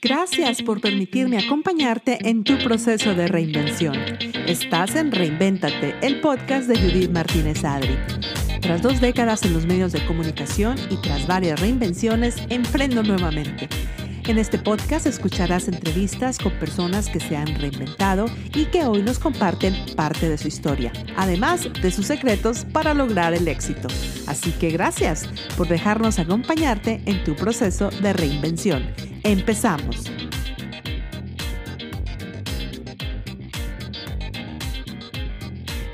Gracias por permitirme acompañarte en tu proceso de reinvención. Estás en Reinvéntate, el podcast de Judith Martínez Adri. Tras dos décadas en los medios de comunicación y tras varias reinvenciones, emprendo nuevamente. En este podcast escucharás entrevistas con personas que se han reinventado y que hoy nos comparten parte de su historia, además de sus secretos para lograr el éxito. Así que gracias por dejarnos acompañarte en tu proceso de reinvención. Empezamos.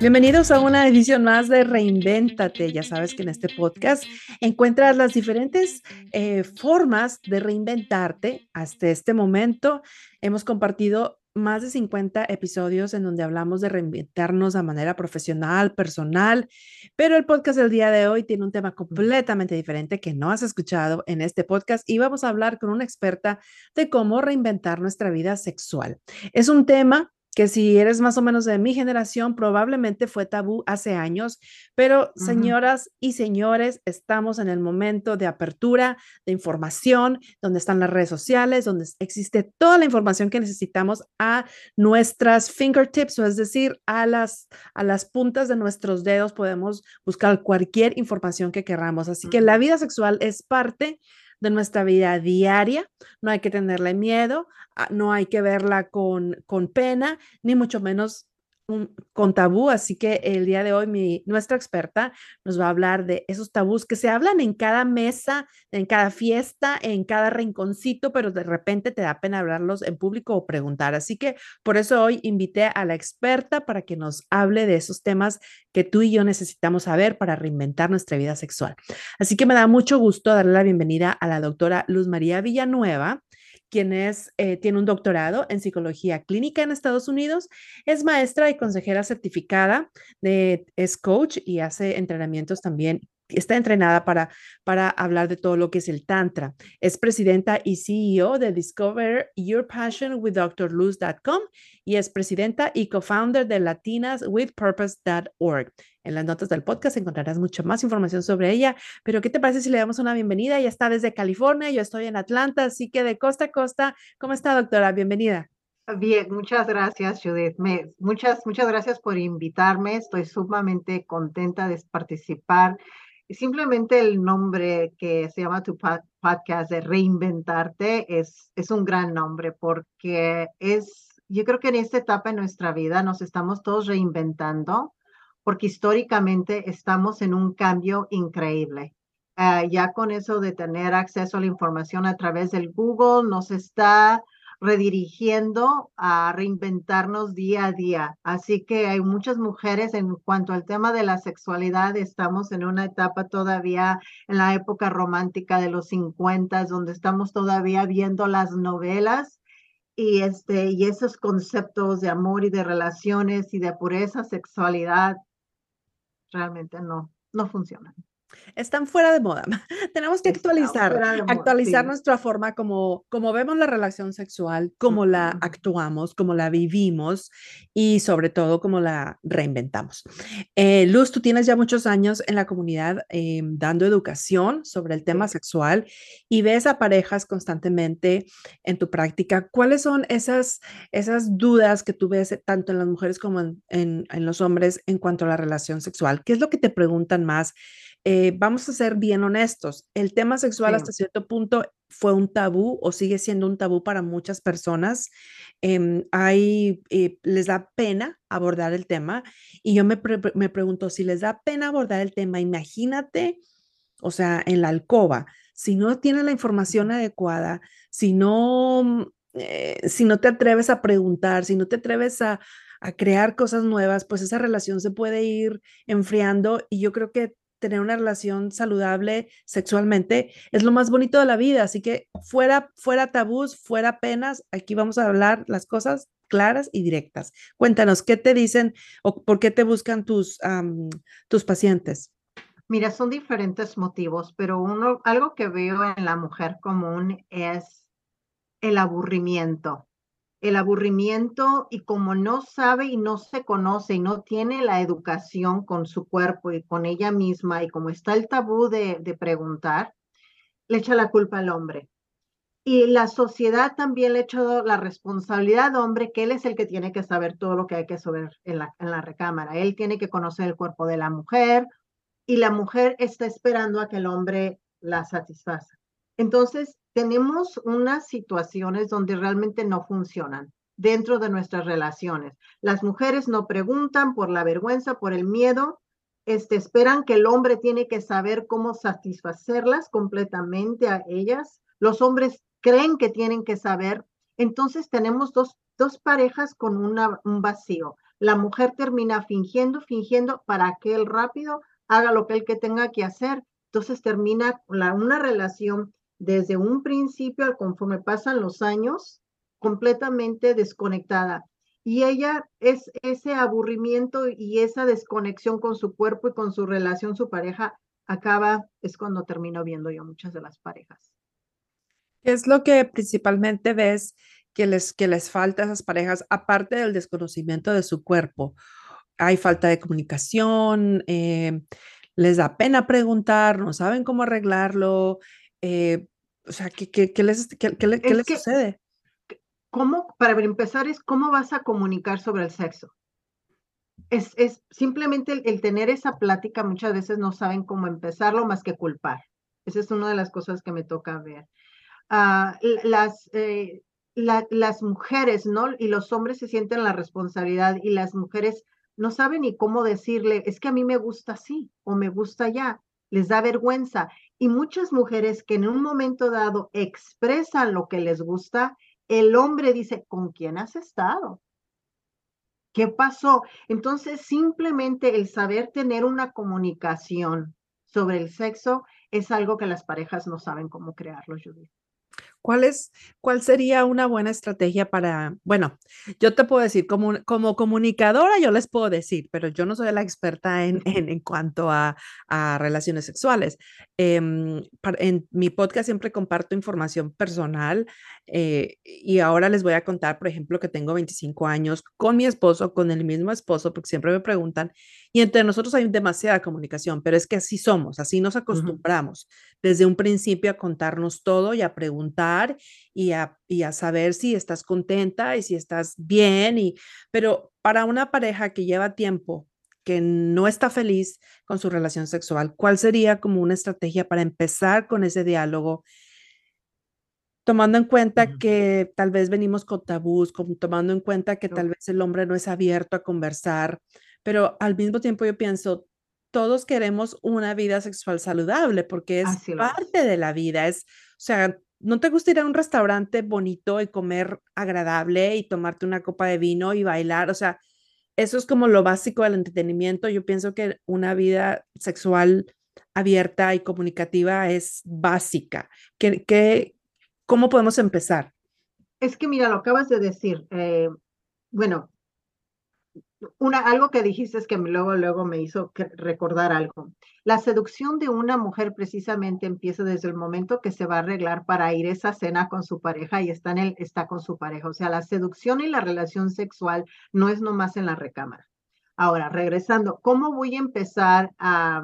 Bienvenidos a una edición más de Reinvéntate. Ya sabes que en este podcast encuentras las diferentes eh, formas de reinventarte. Hasta este momento hemos compartido más de 50 episodios en donde hablamos de reinventarnos de manera profesional, personal, pero el podcast del día de hoy tiene un tema completamente diferente que no has escuchado en este podcast y vamos a hablar con una experta de cómo reinventar nuestra vida sexual. Es un tema que si eres más o menos de mi generación, probablemente fue tabú hace años, pero señoras y señores, estamos en el momento de apertura de información, donde están las redes sociales, donde existe toda la información que necesitamos a nuestras fingertips, o es decir, a las, a las puntas de nuestros dedos podemos buscar cualquier información que queramos. Así que la vida sexual es parte de nuestra vida diaria. No hay que tenerle miedo, ah, no hay que verla con, con pena, ni mucho menos con tabú, así que el día de hoy mi, nuestra experta nos va a hablar de esos tabús que se hablan en cada mesa, en cada fiesta, en cada rinconcito, pero de repente te da pena hablarlos en público o preguntar. Así que por eso hoy invité a la experta para que nos hable de esos temas que tú y yo necesitamos saber para reinventar nuestra vida sexual. Así que me da mucho gusto darle la bienvenida a la doctora Luz María Villanueva quien es, eh, tiene un doctorado en psicología clínica en Estados Unidos, es maestra y consejera certificada, de, es coach y hace entrenamientos también está entrenada para, para hablar de todo lo que es el Tantra. Es presidenta y CEO de Discover Your Passion with drluz.com y es presidenta y co-founder de latinaswithpurpose.org. En las notas del podcast encontrarás mucho más información sobre ella, pero ¿qué te parece si le damos una bienvenida? Ella está desde California, yo estoy en Atlanta, así que de costa a costa. ¿Cómo está, doctora? Bienvenida. Bien, muchas gracias, Judith. muchas, muchas gracias por invitarme. Estoy sumamente contenta de participar simplemente el nombre que se llama tu podcast de reinventarte es, es un gran nombre porque es, yo creo que en esta etapa de nuestra vida nos estamos todos reinventando porque históricamente estamos en un cambio increíble. Ah, ya con eso de tener acceso a la información a través del Google nos está redirigiendo a reinventarnos día a día. Así que hay muchas mujeres en cuanto al tema de la sexualidad, estamos en una etapa todavía en la época romántica de los 50, donde estamos todavía viendo las novelas y, este, y esos conceptos de amor y de relaciones y de pureza sexualidad realmente no, no funcionan están fuera de moda. Tenemos que actualizar, actualizar nuestra forma como, como vemos la relación sexual, cómo la actuamos, cómo la vivimos y sobre todo cómo la reinventamos. Eh, Luz, tú tienes ya muchos años en la comunidad eh, dando educación sobre el tema sexual y ves a parejas constantemente en tu práctica. ¿Cuáles son esas, esas dudas que tú ves tanto en las mujeres como en, en los hombres en cuanto a la relación sexual? ¿Qué es lo que te preguntan más? Eh, vamos a ser bien honestos, el tema sexual hasta cierto punto fue un tabú o sigue siendo un tabú para muchas personas. Em, hay, eh, les da pena abordar el tema y yo me, pregunto, si les da pena abordar el tema, imagínate, o sea, en la alcoba, si no tienes la información adecuada, si no, eh, si no te atreves a preguntar, si no te atreves a, a crear cosas nuevas, pues esa relación se puede ir enfriando y yo creo que tener una relación saludable sexualmente es lo más bonito de la vida. Así que fuera, fuera tabús, fuera penas, aquí vamos a hablar las cosas claras y directas. Cuéntanos, ¿qué te dicen o por qué te buscan tus, tus pacientes? Mira, son diferentes motivos, pero uno, algo que veo en la mujer común es el aburrimiento el aburrimiento y como no sabe y no se conoce y no tiene la educación con su cuerpo y con ella misma y como está el tabú de, preguntar, le echa la culpa al hombre. Y la sociedad también le echa la responsabilidad al hombre, que él es el que tiene que saber todo lo que hay que saber en la, en la recámara. Él tiene que conocer el cuerpo de la mujer y la mujer está esperando a que el hombre la satisfaza. Entonces, tenemos unas situaciones donde realmente no funcionan dentro de nuestras relaciones. Las mujeres no preguntan por la vergüenza, por el miedo, este, esperan que el hombre tiene que saber cómo satisfacerlas completamente a ellas. Los hombres creen que tienen que saber. Entonces tenemos dos, dos parejas con un vacío. La mujer termina fingiendo, fingiendo para que él rápido haga lo que él que tenga que hacer. Entonces termina la, una relación desde un principio, conforme pasan los años, completamente desconectada. Y ella es ese aburrimiento y esa desconexión con su cuerpo y con su relación, su pareja, acaba, es cuando termino viendo yo muchas de las parejas. ¿Qué es lo que principalmente ves que les, que les falta a esas parejas, aparte del desconocimiento de su cuerpo? Hay falta de comunicación, eh, les da pena preguntar, no saben cómo arreglarlo. Eh, o sea, ¿qué, qué, les, qué, les sucede? ¿Cómo, para empezar, es cómo vas a comunicar sobre el sexo? Es, es simplemente el, tener esa plática, muchas veces no saben cómo empezarlo más que culpar. Esa es una de las cosas que me toca ver. Ah, las, eh, las mujeres, ¿no? Y los hombres se sienten la responsabilidad y las mujeres no saben ni cómo decirle, es que a mí me gusta así o me gusta ya, les da vergüenza. Y muchas mujeres que en un momento dado expresan lo que les gusta, el hombre dice, ¿con quién has estado? ¿Qué pasó? Entonces, simplemente el saber tener una comunicación sobre el sexo es algo que las parejas no saben cómo crearlo, Judith. ¿Cuál, es, ¿Cuál sería una buena estrategia para, bueno, yo te puedo decir, como, como comunicadora yo les puedo decir, pero yo no soy la experta en, en, en cuanto a, a, relaciones sexuales. Eh, en mi podcast siempre comparto información personal eh, y ahora les voy a contar, por ejemplo, que tengo 25 años con mi esposo, con el mismo esposo, porque siempre me preguntan, y entre nosotros hay demasiada comunicación, pero es que así somos, así nos acostumbramos uh -huh. desde un principio a contarnos todo y a preguntar y a, y a saber si estás contenta y si estás bien, y, pero para una pareja que lleva tiempo que no está feliz con su relación sexual, ¿cuál sería como una estrategia para empezar con ese diálogo? tomando en cuenta que tal vez venimos con tabús, con, tomando en cuenta que tal vez el hombre no es abierto a conversar, pero al mismo tiempo yo pienso, todos queremos una vida sexual saludable porque es Así parte es. de la vida, es, o sea, ¿no te gusta ir a un restaurante bonito y comer agradable y tomarte una copa de vino y bailar? O sea, eso es como lo básico del entretenimiento. Yo pienso que una vida sexual abierta y comunicativa es básica. ¿Qué, qué, ¿Cómo podemos empezar? Es que mira, lo acabas de decir. Eh, bueno, una, algo que dijiste es que luego, luego me hizo recordar algo. La seducción de una mujer precisamente empieza desde el momento que se va a arreglar para ir a esa cena con su pareja y está, en el, está con su pareja. O sea, la seducción y la relación sexual no es nomás en la recámara. Ahora, regresando, ¿cómo voy a empezar a,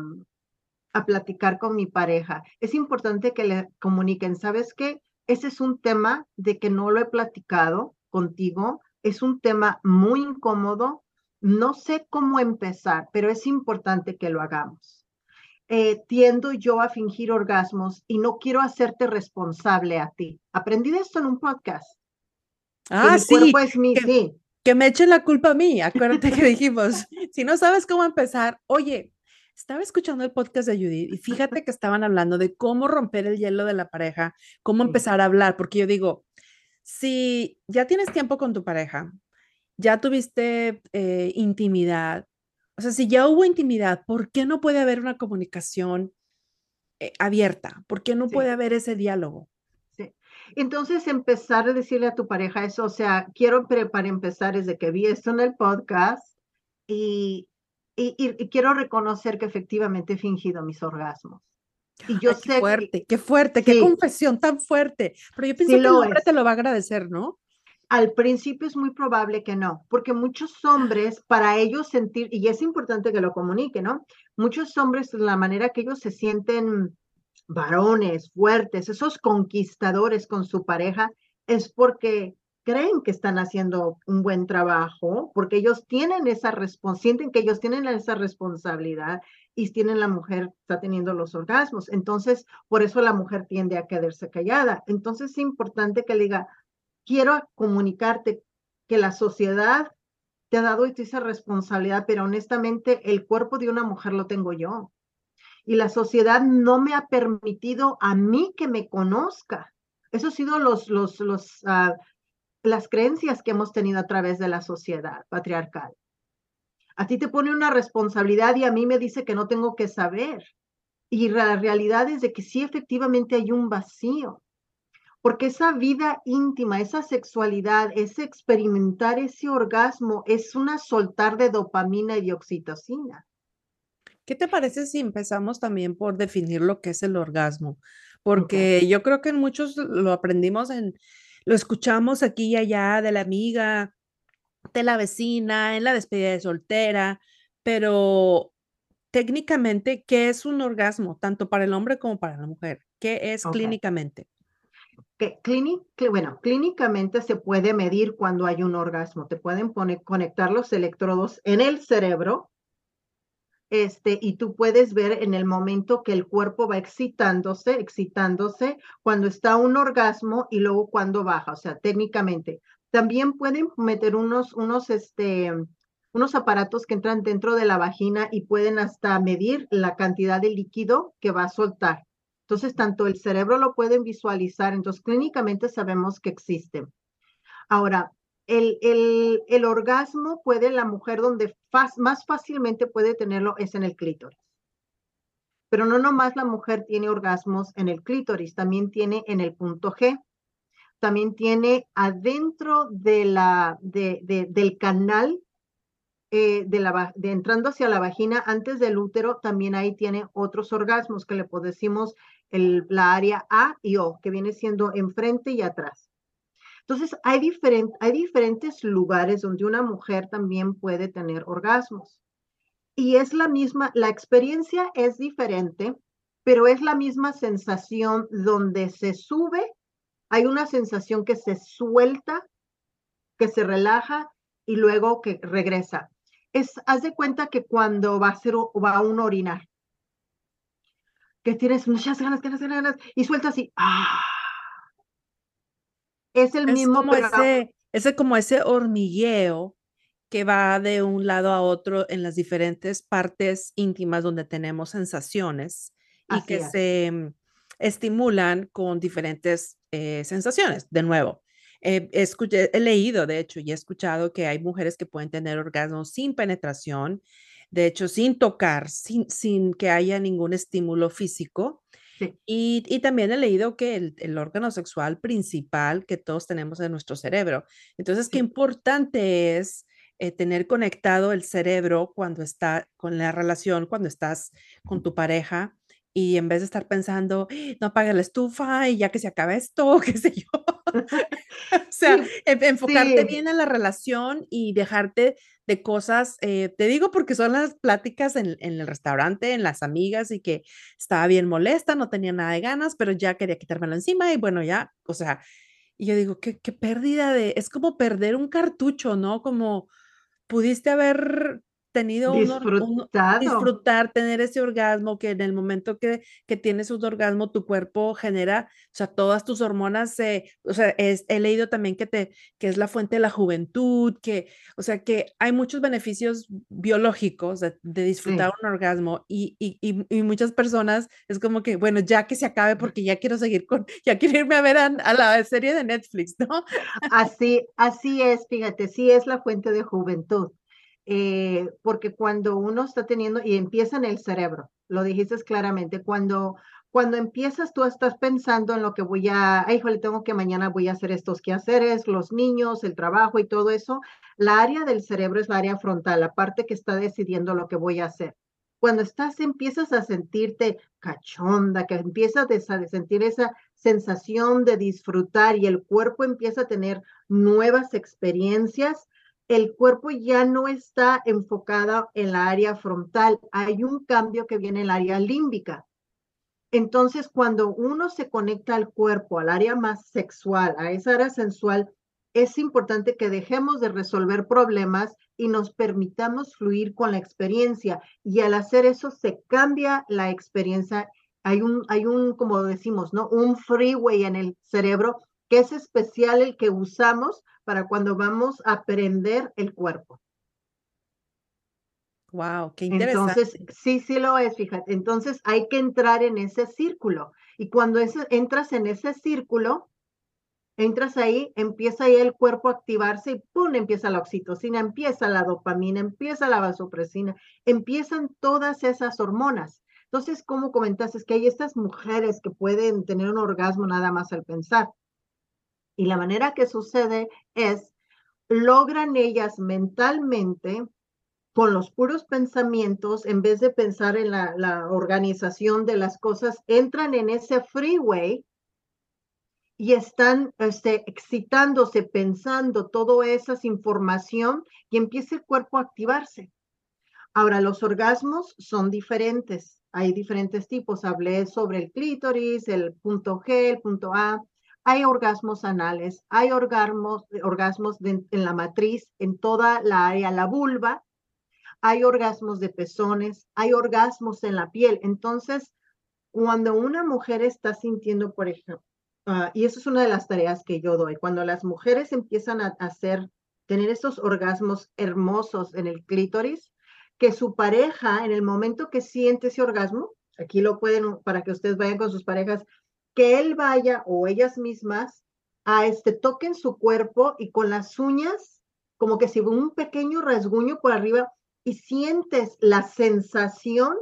a platicar con mi pareja? Es importante que le comuniquen, ¿sabes qué? ese es un tema de que no lo he platicado contigo, es un tema muy incómodo, no sé cómo empezar, pero es importante que lo hagamos. Eh, tiendo yo a fingir orgasmos y no quiero hacerte responsable a ti. Aprendí esto en un podcast. Ah, sí. Es mi, que, sí. Que me echen la culpa a mí. Acuérdate que dijimos, si no sabes cómo empezar, oye, estaba escuchando el podcast de Judith y fíjate que estaban hablando de cómo romper el hielo de la pareja, cómo empezar a hablar, porque yo digo, si ya tienes tiempo con tu pareja, ya tuviste eh, intimidad, o sea, si ya hubo intimidad, ¿por qué no puede haber una comunicación eh, abierta? ¿Por qué no sí. puede haber ese diálogo? Sí. Entonces, empezar a decirle a tu pareja eso, o sea, quiero para empezar desde que vi esto en el podcast y y, y, y, quiero reconocer que efectivamente he fingido mis orgasmos. Y yo Ay, sé qué fuerte, que, qué fuerte, sí. qué confesión tan fuerte. Pero yo pienso sí que el hombre es. te lo va a agradecer, ¿no? Al principio es muy probable que no, porque muchos hombres, para ellos sentir, y es importante que lo comuniquen, ¿no? Muchos hombres, la manera que ellos se sienten varones fuertes, esos conquistadores con su pareja, es porque creen que están haciendo un buen trabajo, porque ellos tienen esa sienten que ellos tienen esa responsabilidad y tienen la mujer, está teniendo los orgasmos. Entonces, por eso la mujer tiende a quedarse callada. Entonces, es importante que le diga, quiero comunicarte que la sociedad te ha dado esa responsabilidad, pero honestamente el cuerpo de una mujer lo tengo yo. Y la sociedad no me ha permitido a mí que me conozca. Eso ha sido los, los, uh, las creencias que hemos tenido a través de la sociedad patriarcal. A ti te pone una responsabilidad y a mí me dice que no tengo que saber. Y la realidad es de que sí, efectivamente hay un vacío. Porque esa vida íntima, esa sexualidad, ese experimentar ese orgasmo es una soltar de dopamina y de oxitocina. ¿Qué te parece si empezamos también por definir lo que es el orgasmo? Porque yo creo que en muchos lo aprendimos en, lo escuchamos aquí y allá de la amiga, de la vecina, en la despedida de soltera, pero técnicamente, ¿qué es un orgasmo, tanto para el hombre como para la mujer? ¿Qué es clínicamente? Que bueno, clínicamente se puede medir cuando hay un orgasmo. Te pueden poner, conectar los electrodos en el cerebro este, y tú puedes ver en el momento que el cuerpo va excitándose, excitándose, cuando está un orgasmo y luego cuando baja, o sea, técnicamente. También pueden meter unos, unos, este, unos aparatos que entran dentro de la vagina y pueden hasta medir la cantidad de líquido que va a soltar. Entonces, tanto el cerebro lo pueden visualizar, entonces clínicamente sabemos que existe. Ahora, el, el, orgasmo puede la mujer donde más fácilmente puede tenerlo es en el clítoris. Pero no nomás la mujer tiene orgasmos en el clítoris, también tiene en el punto G, también tiene adentro de la, de, del canal eh, de, la, de entrando hacia la vagina antes del útero, también ahí tiene otros orgasmos que le decimos la área A y O, que viene siendo enfrente y atrás. Entonces, hay, hay diferentes lugares donde una mujer también puede tener orgasmos. Y es la misma, la experiencia es diferente, pero es la misma sensación donde se sube, hay una sensación que se suelta, que se relaja y luego que regresa. Es, haz de cuenta que cuando va a, ser, va a orinar, que tienes muchas ganas, ganas, ganas, y suelta así, ¡ah! Es el mismo, como ese, ese como ese hormigueo que va de un lado a otro en las diferentes partes íntimas donde tenemos sensaciones y que se mm, estimulan con diferentes eh, sensaciones. De nuevo, he leído, de hecho, y he escuchado que hay mujeres que pueden tener orgasmos sin penetración, de hecho, sin tocar, sin, sin que haya ningún estímulo físico. Y, también he leído que el, órgano sexual principal que todos tenemos en nuestro cerebro. Entonces, qué importante es eh, tener conectado el cerebro cuando está con la relación, cuando estás con tu pareja y en vez de estar pensando, no apague la estufa y ya que se acaba esto, qué sé yo. o sea, enfocarte bien en la relación y dejarte de cosas, eh, te digo porque son las pláticas en, el restaurante, en las amigas y que estaba bien molesta, no tenía nada de ganas, pero ya quería quitármelo encima y bueno, ya, o sea, y yo digo, qué, qué pérdida de, es como perder un cartucho, ¿no? Como pudiste haber tenido disfrutar, tener ese orgasmo, que en el momento que, que tienes un orgasmo, tu cuerpo genera, o sea, todas tus hormonas, o sea, es, he leído también que, te, que es la fuente de la juventud, que, o sea, que hay muchos beneficios biológicos de, disfrutar un orgasmo y, y, y, muchas personas es como que, bueno, ya que se acabe porque ya quiero seguir con, ya quiero irme a ver a, a la serie de Netflix, ¿no? Así, así es, fíjate, sí es la fuente de juventud. Eh, porque cuando uno está teniendo, y empieza en el cerebro, lo dijiste claramente, cuando, cuando empiezas tú estás pensando en lo que voy a, ay, híjole, tengo que mañana voy a hacer estos quehaceres, los niños, el trabajo y todo eso, la área del cerebro es la área frontal, la parte que está decidiendo lo que voy a hacer. Cuando estás, empiezas a sentirte cachonda, que empiezas a sentir esa sensación de disfrutar y el cuerpo empieza a tener nuevas experiencias, el cuerpo ya no está enfocado en la área frontal, hay un cambio que viene en el área límbica. Entonces, cuando uno se conecta al cuerpo, al área más sexual, a esa área sensual, es importante que dejemos de resolver problemas y nos permitamos fluir con la experiencia. Y al hacer eso se cambia la experiencia. Hay un, hay un, como decimos, ¿no? Un freeway en el cerebro que es especial el que usamos para cuando vamos a aprender el cuerpo. Wow, qué interesante. Entonces, sí, sí lo es, fíjate. Entonces hay que entrar en ese círculo. Y cuando entras en ese círculo, entras ahí, empieza ahí el cuerpo a activarse y ¡pum! empieza la oxitocina, empieza la dopamina, empieza la vasopresina, empiezan todas esas hormonas. Entonces, como comentaste, es que hay estas mujeres que pueden tener un orgasmo nada más al pensar. Y la manera que sucede es, logran ellas mentalmente, con los puros pensamientos, en vez de pensar en la, organización de las cosas, entran en ese freeway y están este, excitándose, pensando toda esa información y empieza el cuerpo a activarse. Ahora, los orgasmos son diferentes. Hay diferentes tipos. Hablé sobre el clítoris, el punto G, el punto A. Hay orgasmos anales, hay orgasmos, orgasmos en la matriz, en toda la área, la vulva. Hay orgasmos de pezones, hay orgasmos en la piel. Entonces, cuando una mujer está sintiendo, por ejemplo, Ah, y eso es una de las tareas que yo doy. Cuando las mujeres empiezan a hacer, tener estos orgasmos hermosos en el clítoris, que su pareja, en el momento que siente ese orgasmo, aquí lo pueden, para que ustedes vayan con sus parejas, que él vaya o ellas mismas a este, toquen su cuerpo y con las uñas, como que si un pequeño rasguño por arriba y sientes la sensación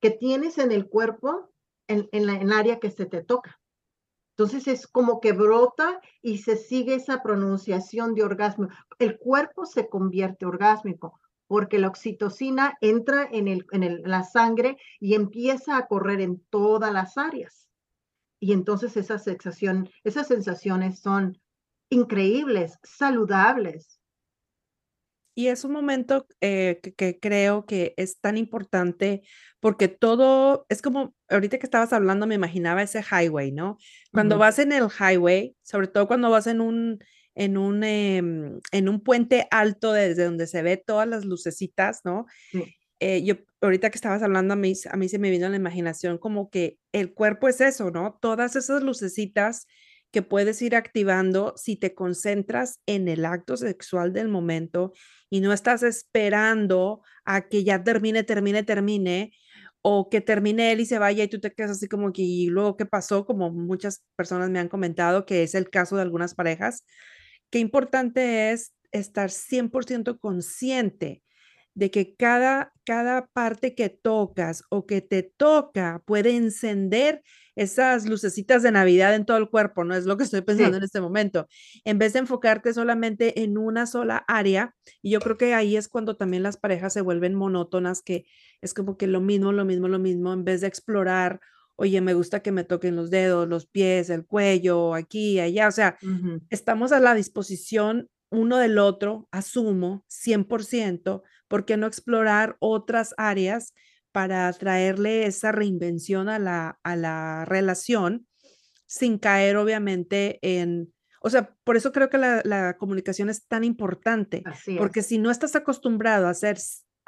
que tienes en el cuerpo en, en, la, en el área que se te toca. Entonces es como que brota y se sigue esa pronunciación de orgasmo. El cuerpo se convierte orgásmico porque la oxitocina entra en, el, en la sangre y empieza a correr en todas las áreas. Y entonces esa sensación, esas sensaciones son increíbles, saludables, y es un momento eh, que, creo que es tan importante porque todo, es como, ahorita que estabas hablando, me imaginaba ese highway, ¿no? Cuando vas en el highway, sobre todo cuando vas en un, en un, em, en un puente alto desde donde se ve todas las lucecitas, ¿no? Eh, yo, ahorita que estabas hablando, a mí, a mí se me vino a la imaginación como que el cuerpo es eso, ¿no? Todas esas lucecitas que puedes ir activando si te concentras en el acto sexual del momento y no estás esperando a que ya termine, termine, termine, o que termine él y se vaya y tú te quedas así como que, y luego qué pasó, como muchas personas me han comentado que es el caso de algunas parejas, qué importante es estar 100% consciente de que cada, cada parte que tocas o que te toca puede encender esas lucecitas de Navidad en todo el cuerpo, no es lo que estoy pensando en este momento. En vez de enfocarte solamente en una sola área, y yo creo que ahí es cuando también las parejas se vuelven monótonas, que es como que lo mismo, lo mismo, lo mismo, en vez de explorar, oye, me gusta que me toquen los dedos, los pies, el cuello, aquí, allá, o sea, estamos a la disposición uno del otro, asumo, 100%, ¿por qué no explorar otras áreas para traerle esa reinvención a la, a la relación sin caer obviamente en, o sea, por eso creo que la, la comunicación es tan importante, porque si no estás acostumbrado a hacer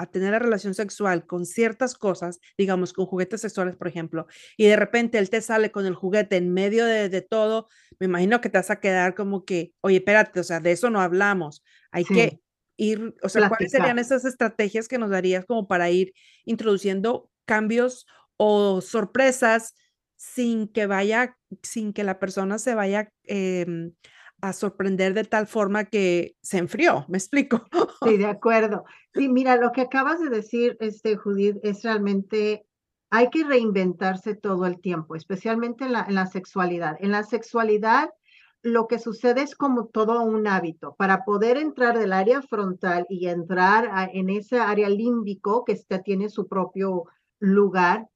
a tener la relación sexual con ciertas cosas, digamos, con juguetes sexuales, por ejemplo, y de repente él te sale con el juguete en medio de, de todo, me imagino que te vas a quedar como que, oye, espérate, o sea, de eso no hablamos, hay que ir, o sea, ¿cuáles serían esas estrategias que nos darías como para ir introduciendo cambios o sorpresas sin que vaya, sin que la persona se vaya eh, a sorprender de tal forma que se enfrió, ¿me explico? Sí, de acuerdo. Sí, mira, lo que acabas de decir, este, Judith, es realmente, hay que reinventarse todo el tiempo, especialmente en la, en la sexualidad. En la sexualidad, lo que sucede es como todo un hábito. Para poder entrar del área frontal y entrar en ese área límbico que está, tiene su propio lugar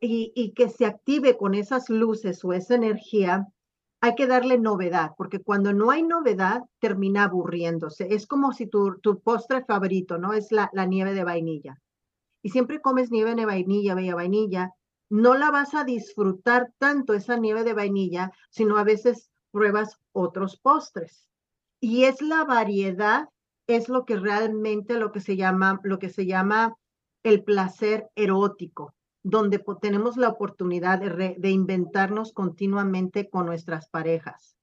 y, y que se active con esas luces o esa energía, hay que darle novedad, porque cuando no hay novedad, termina aburriéndose. Es como si tu, tu postre favorito, ¿no? Es la, la nieve de vainilla. Y siempre comes nieve de vainilla, bella vainilla, no la vas a disfrutar tanto esa nieve de vainilla, sino a veces pruebas otros postres. Y es la variedad, es lo que realmente lo que se llama, lo que se llama el placer erótico, donde tenemos la oportunidad de, inventarnos continuamente con nuestras parejas.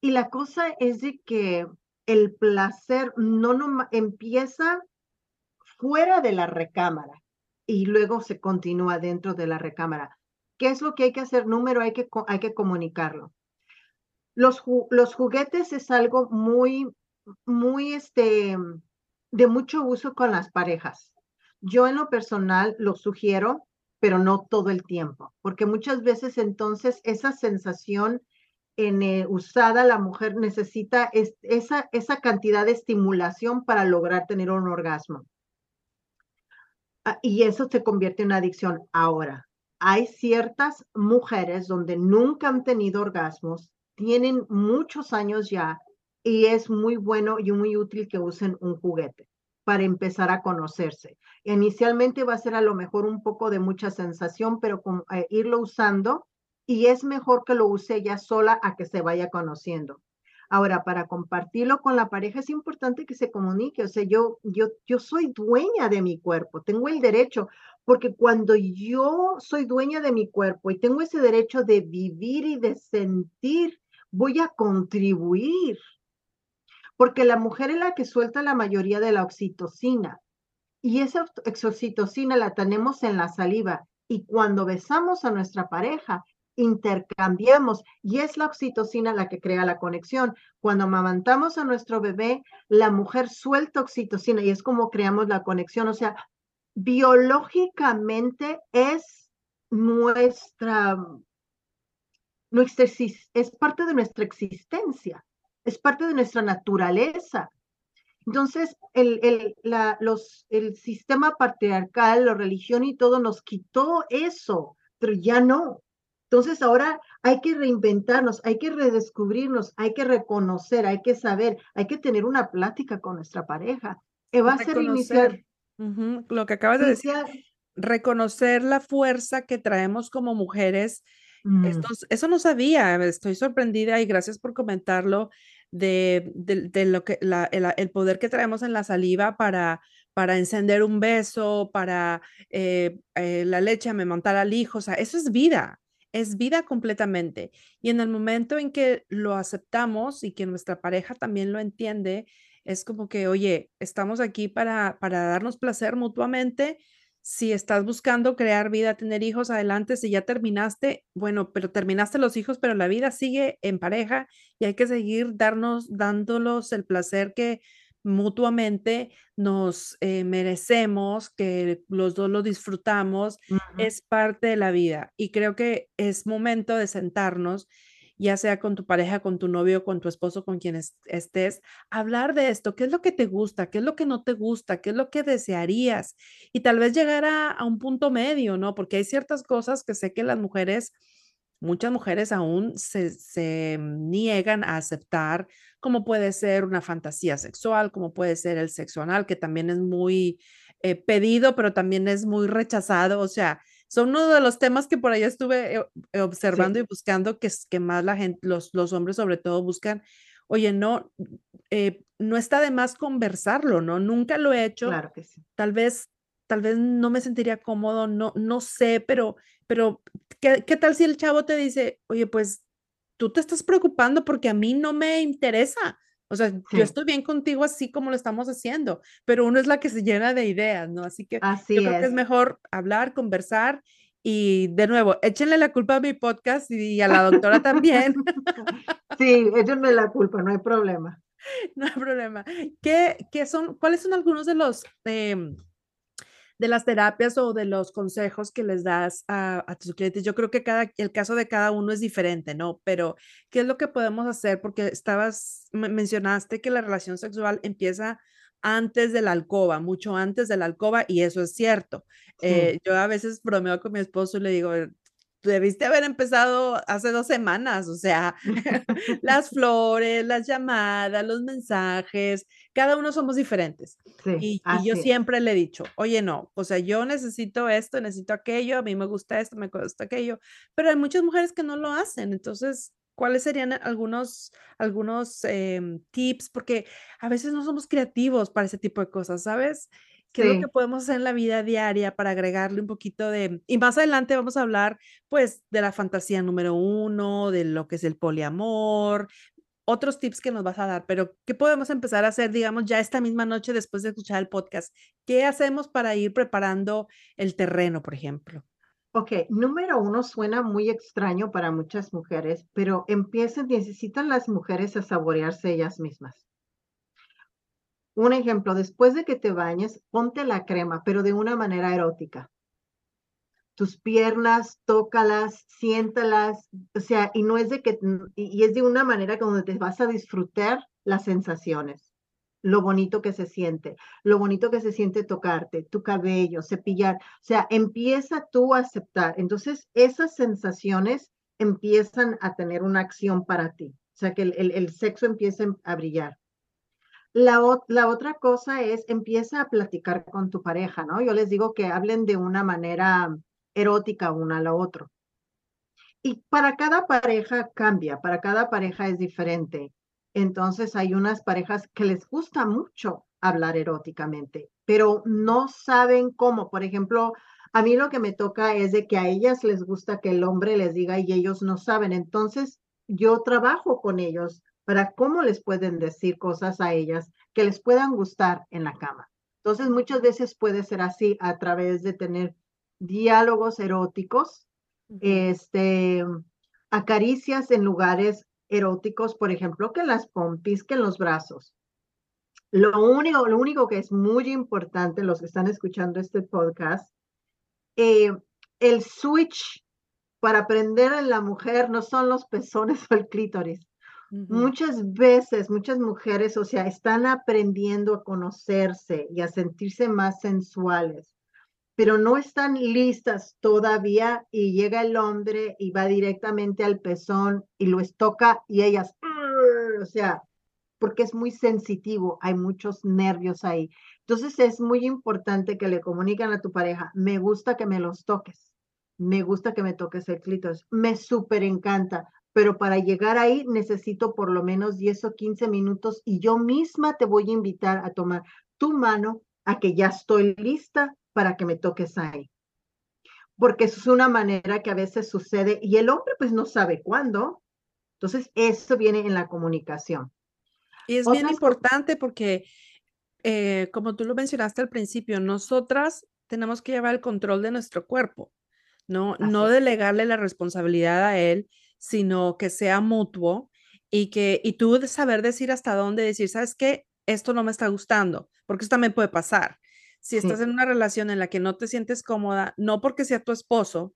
Y la cosa es de que el placer no, no empieza fuera de la recámara y luego se continúa dentro de la recámara. ¿Qué es lo que hay que hacer? Número, hay que, hay que comunicarlo. Los, juguetes es algo muy, muy, este, de mucho uso con las parejas. Yo en lo personal lo sugiero, pero no todo el tiempo, porque muchas veces entonces esa sensación en, eh, usada, la mujer necesita esa, esa cantidad de estimulación para lograr tener un orgasmo. Ah, y eso se convierte en una adicción. Ahora, hay ciertas mujeres donde nunca han tenido orgasmos, tienen muchos años ya y es muy bueno y muy útil que usen un juguete para empezar a conocerse. Inicialmente va a ser a lo mejor un poco de mucha sensación, pero eh, irlo usando y es mejor que lo use ella sola a que se vaya conociendo. Ahora, para compartirlo con la pareja es importante que se comunique, o sea, yo, yo, yo soy dueña de mi cuerpo, tengo el derecho, porque cuando yo soy dueña de mi cuerpo y tengo ese derecho de vivir y de sentir, voy a contribuir, porque la mujer es la que suelta la mayoría de la oxitocina y esa oxitocina la tenemos en la saliva y cuando besamos a nuestra pareja, intercambiamos y es la oxitocina la que crea la conexión. Cuando amamantamos a nuestro bebé, la mujer suelta oxitocina y es como creamos la conexión. O sea, biológicamente es nuestra, nuestra es parte de nuestra existencia, es parte de nuestra naturaleza. Entonces, el, el, la, los, el sistema patriarcal, la religión y todo nos quitó eso, pero ya no. Entonces ahora hay que reinventarnos, hay que redescubrirnos, hay que reconocer, hay que saber, hay que tener una plática con nuestra pareja. Que va a ser iniciar. Lo que acabas de decir, reconocer la fuerza que traemos como mujeres. Mm. eso no sabía, estoy sorprendida y gracias por comentarlo de, de, lo que el, poder que traemos en la saliva para para encender un beso, para eh, eh, la leche, me montar al hijo, o sea, eso es vida es vida completamente. Y en el momento en que lo aceptamos y que nuestra pareja también lo entiende, es como que, oye, estamos aquí para, para darnos placer mutuamente. Si estás buscando crear vida, tener hijos, adelante. Si ya terminaste, bueno, pero terminaste los hijos, pero la vida sigue en pareja y hay que seguir darnos, dándolos el placer que, mutuamente nos eh, merecemos, que los dos lo disfrutamos, es parte de la vida. Y creo que es momento de sentarnos, ya sea con tu pareja, con tu novio, con tu esposo, con quien estés, hablar de esto, qué es lo que te gusta, qué es lo que no te gusta, qué es lo que desearías. Y tal vez llegar a, un punto medio, ¿no? Porque hay ciertas cosas que sé que las mujeres muchas mujeres aún se, niegan a aceptar como puede ser una fantasía sexual, como puede ser el sexo anal, que también es muy eh, pedido, pero también es muy rechazado. O sea, son uno de los temas que por ahí estuve eh, eh, observando y buscando que, que más la gente, los, los hombres sobre todo buscan. Oye, no, no está de más conversarlo, ¿no? Nunca lo he hecho. Claro que sí. Tal vez tal vez no me sentiría cómodo, no, no sé, pero, pero ¿qué, ¿qué, tal si el chavo te dice, oye, pues tú te estás preocupando porque a mí no me interesa? O sea, yo estoy bien contigo así como lo estamos haciendo, pero uno es la que se llena de ideas, ¿no? Así que yo creo que es mejor hablar, conversar y de nuevo, échenle la culpa a mi podcast y a la doctora también. Sí, échenme la culpa, no hay problema. No hay problema. ¿Qué, qué son, cuáles son algunos de los... Eh, de las terapias o de los consejos que les das a, tus clientes. Yo creo que cada, el caso de cada uno es diferente, ¿no? Pero, ¿qué es lo que podemos hacer? Porque estabas, mencionaste que la relación sexual empieza antes de la alcoba, mucho antes de la alcoba, y eso es cierto. Eh, yo a veces bromeo con mi esposo y le digo, debiste haber empezado hace dos semanas, o sea, las flores, las llamadas, los mensajes, cada uno somos diferentes. y, yo siempre le he dicho, oye, no, o sea, yo necesito esto, necesito aquello, a mí me gusta esto, me gusta aquello, pero hay muchas mujeres que no lo hacen, entonces... ¿Cuáles serían algunos, algunos em, tips? Porque a veces no somos creativos para ese tipo de cosas, ¿sabes? ¿Qué es lo que podemos hacer en la vida diaria para agregarle un poquito de... Y más adelante vamos a hablar, pues, de la fantasía número uno, de lo que es el poliamor, otros tips que nos vas a dar, pero ¿qué podemos empezar a hacer, digamos, ya esta misma noche después de escuchar el podcast? ¿Qué hacemos para ir preparando el terreno, por ejemplo? Ok, número uno suena muy extraño para muchas mujeres, pero empiecen, necesitan las mujeres a saborearse ellas mismas. Un ejemplo, después de que te bañes, ponte la crema, pero de una manera erótica. Tus piernas, tócalas, siéntalas, o sea, y no es de que, y es de una manera donde te vas a disfrutar las sensaciones, lo bonito que se siente, lo bonito que se siente tocarte, tu cabello, cepillar, o sea, empieza tú a aceptar. Entonces, esas sensaciones empiezan a tener una acción para ti, o sea, que el, sexo empieza a brillar. La, otra cosa es, empieza a platicar con tu pareja, ¿no? Yo les digo que hablen de una manera erótica una a la otra. Y para cada pareja cambia, para cada pareja es diferente. Entonces hay unas parejas que les gusta mucho hablar eróticamente, pero no saben cómo. Por ejemplo, a mí lo que me toca es de que a ellas les gusta que el hombre les diga y ellos no saben. Entonces yo trabajo con ellos para cómo les pueden decir cosas a ellas que les puedan gustar en la cama. Entonces, muchas veces puede ser así a través de tener diálogos eróticos, este, acaricias en lugares eróticos, por ejemplo, que en las pompis, que en los brazos. Lo único, lo único que es muy importante, los que están escuchando este podcast, eh, el switch para aprender a la mujer no son los pezones o el clítoris, Muchas veces, muchas mujeres, o sea, están aprendiendo a conocerse y a sentirse más sensuales, pero no están listas todavía y llega el hombre y va directamente al pezón y lo toca y ellas, o sea, porque es muy sensitivo, hay muchos nervios ahí. Entonces es muy importante que le comuniquen a tu pareja, me gusta que me los toques, me gusta que me toques el clítoris, me súper encanta pero para llegar ahí necesito por lo menos 10 o 15 minutos y yo misma te voy a invitar a tomar tu mano a que ya estoy lista para que me toques ahí. Porque es una manera que a veces sucede y el hombre pues no sabe cuándo. Entonces, eso viene en la comunicación. Y es bien importante porque, eh, como tú lo mencionaste al principio, nosotras tenemos que llevar el control de nuestro cuerpo, no, no delegarle la responsabilidad a él, sino que sea mutuo y que y tú de saber decir hasta dónde decir, ¿sabes qué? Esto no me está gustando, porque eso también puede pasar. Si estás en una relación en la que no te sientes cómoda, no porque sea tu esposo,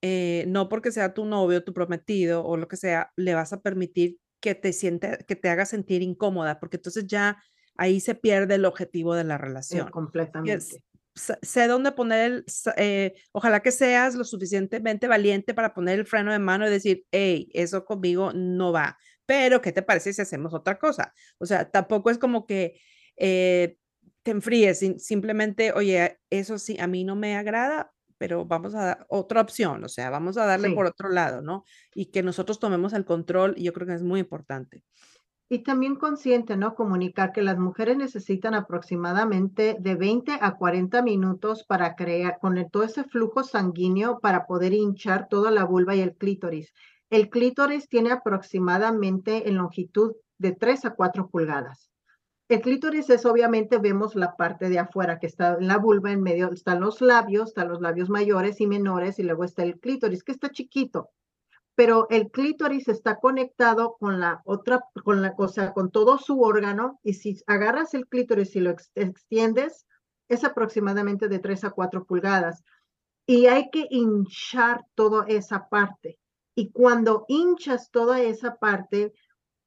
eh, no porque sea tu novio, tu prometido o lo que sea, le vas a permitir que te siente, que te haga sentir incómoda, porque entonces ya ahí se pierde el objetivo de la relación. completamente sé dónde poner el, eh, ojalá que seas lo suficientemente valiente para poner el freno de mano y decir, hey, eso conmigo no va, pero ¿qué te parece si hacemos otra cosa? O sea, tampoco es como que eh, te enfríes, simplemente, oye, eso sí, a mí no me agrada, pero vamos a dar otra opción, o sea, vamos a darle por otro lado, ¿no? Y que nosotros tomemos el control, yo creo que es muy importante. Y también consciente, ¿no? Comunicar que las mujeres necesitan aproximadamente de 20 a 40 minutos para crear, con todo ese flujo sanguíneo para poder hinchar toda la vulva y el clítoris. El clítoris tiene aproximadamente en longitud de 3 a 4 pulgadas. El clítoris es obviamente, vemos la parte de afuera que está en la vulva, en medio están los labios, están los labios mayores y menores y luego está el clítoris que está chiquito pero el clítoris está conectado con la otra, con la cosa, con todo su órgano, y si agarras el clítoris y lo extiendes, es aproximadamente de 3 a 4 pulgadas. Y hay que hinchar toda esa parte. Y cuando hinchas toda esa parte,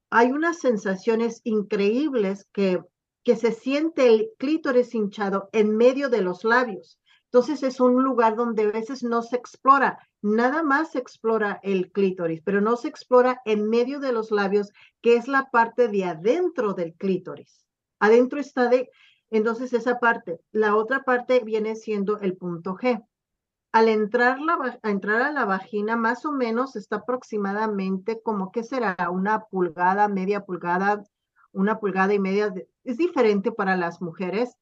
hay unas sensaciones increíbles que, que se siente el clítoris hinchado en medio de los labios. Entonces es un lugar donde a veces no se explora nada más se explora el clítoris, pero no se explora en medio de los labios, que es la parte de adentro del clítoris. Adentro está de, entonces esa parte. La otra parte viene siendo el punto G. Al entrar, la, a entrar a la vagina, más o menos está aproximadamente como que será una pulgada, media pulgada, una pulgada y media. es diferente para las mujeres.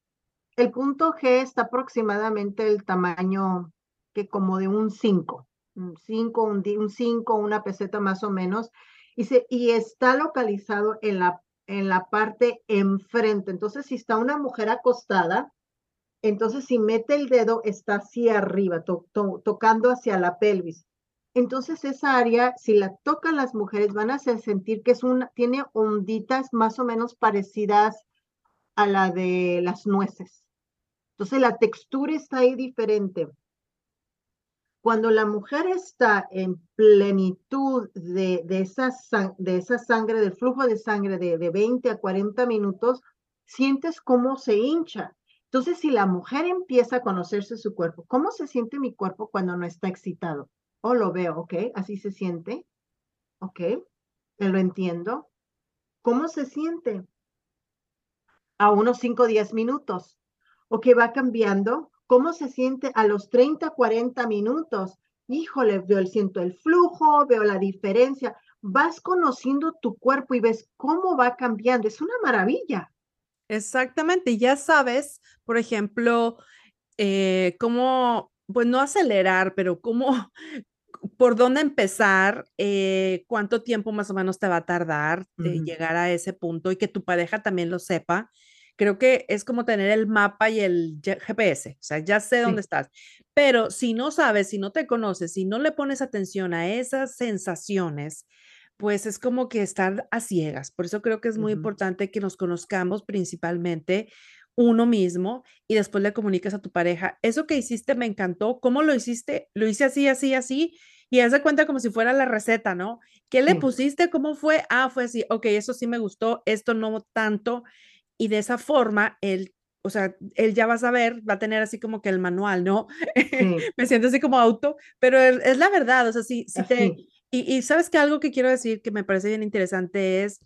El punto G está aproximadamente el tamaño que como de un 5, un 5, un 5, una peseta más o menos, y, se, y está localizado en la, en la parte enfrente. Entonces, si está una mujer acostada, entonces si mete el dedo está hacia arriba, tocando hacia la pelvis. Entonces esa área, si la tocan las mujeres, van a sentir que es una, tiene onditas más o menos parecidas a la de las nueces. Entonces la textura está ahí diferente. Cuando la mujer está en plenitud de, de, esa, de esa sangre, del flujo de sangre de, de 20 a 40 minutos, sientes cómo se hincha. Entonces, si la mujer empieza a conocerse su cuerpo, ¿cómo se siente mi cuerpo cuando no está excitado? Oh, lo veo, ok, así se siente. Ok, lo entiendo. ¿Cómo se siente? A unos 5 o 10 minutos. Ok, va cambiando. ¿Cómo se siente a los 30, 40 minutos? Híjole, veo, siento el flujo, veo la diferencia. Vas conociendo tu cuerpo y ves cómo va cambiando. Es una maravilla. Exactamente, ya sabes, por ejemplo, eh, cómo, pues no acelerar, pero cómo, por dónde empezar, eh, cuánto tiempo más o menos te va a tardar de llegar a ese punto y que tu pareja también lo sepa. Creo que es como tener el mapa y el GPS, o sea, ya sé dónde estás. Pero si no sabes, si no te conoces, si no le pones atención a esas sensaciones, pues es como que estar a ciegas. Por eso creo que es muy importante que nos conozcamos principalmente uno mismo y después le comuniques a tu pareja, eso que hiciste me encantó, ¿cómo lo hiciste? Lo hice así, así, así, y haz de cuenta como si fuera la receta, ¿no? ¿Qué le pusiste? ¿Cómo fue? Ah, fue así, ok, eso sí me gustó, esto no tanto, y de esa forma él o sea, él ya va a saber, va a tener así como que el manual, ¿no? me siento así como auto, pero es, la verdad, o sea, si, si te, y, sabes que algo que quiero decir que me parece bien interesante es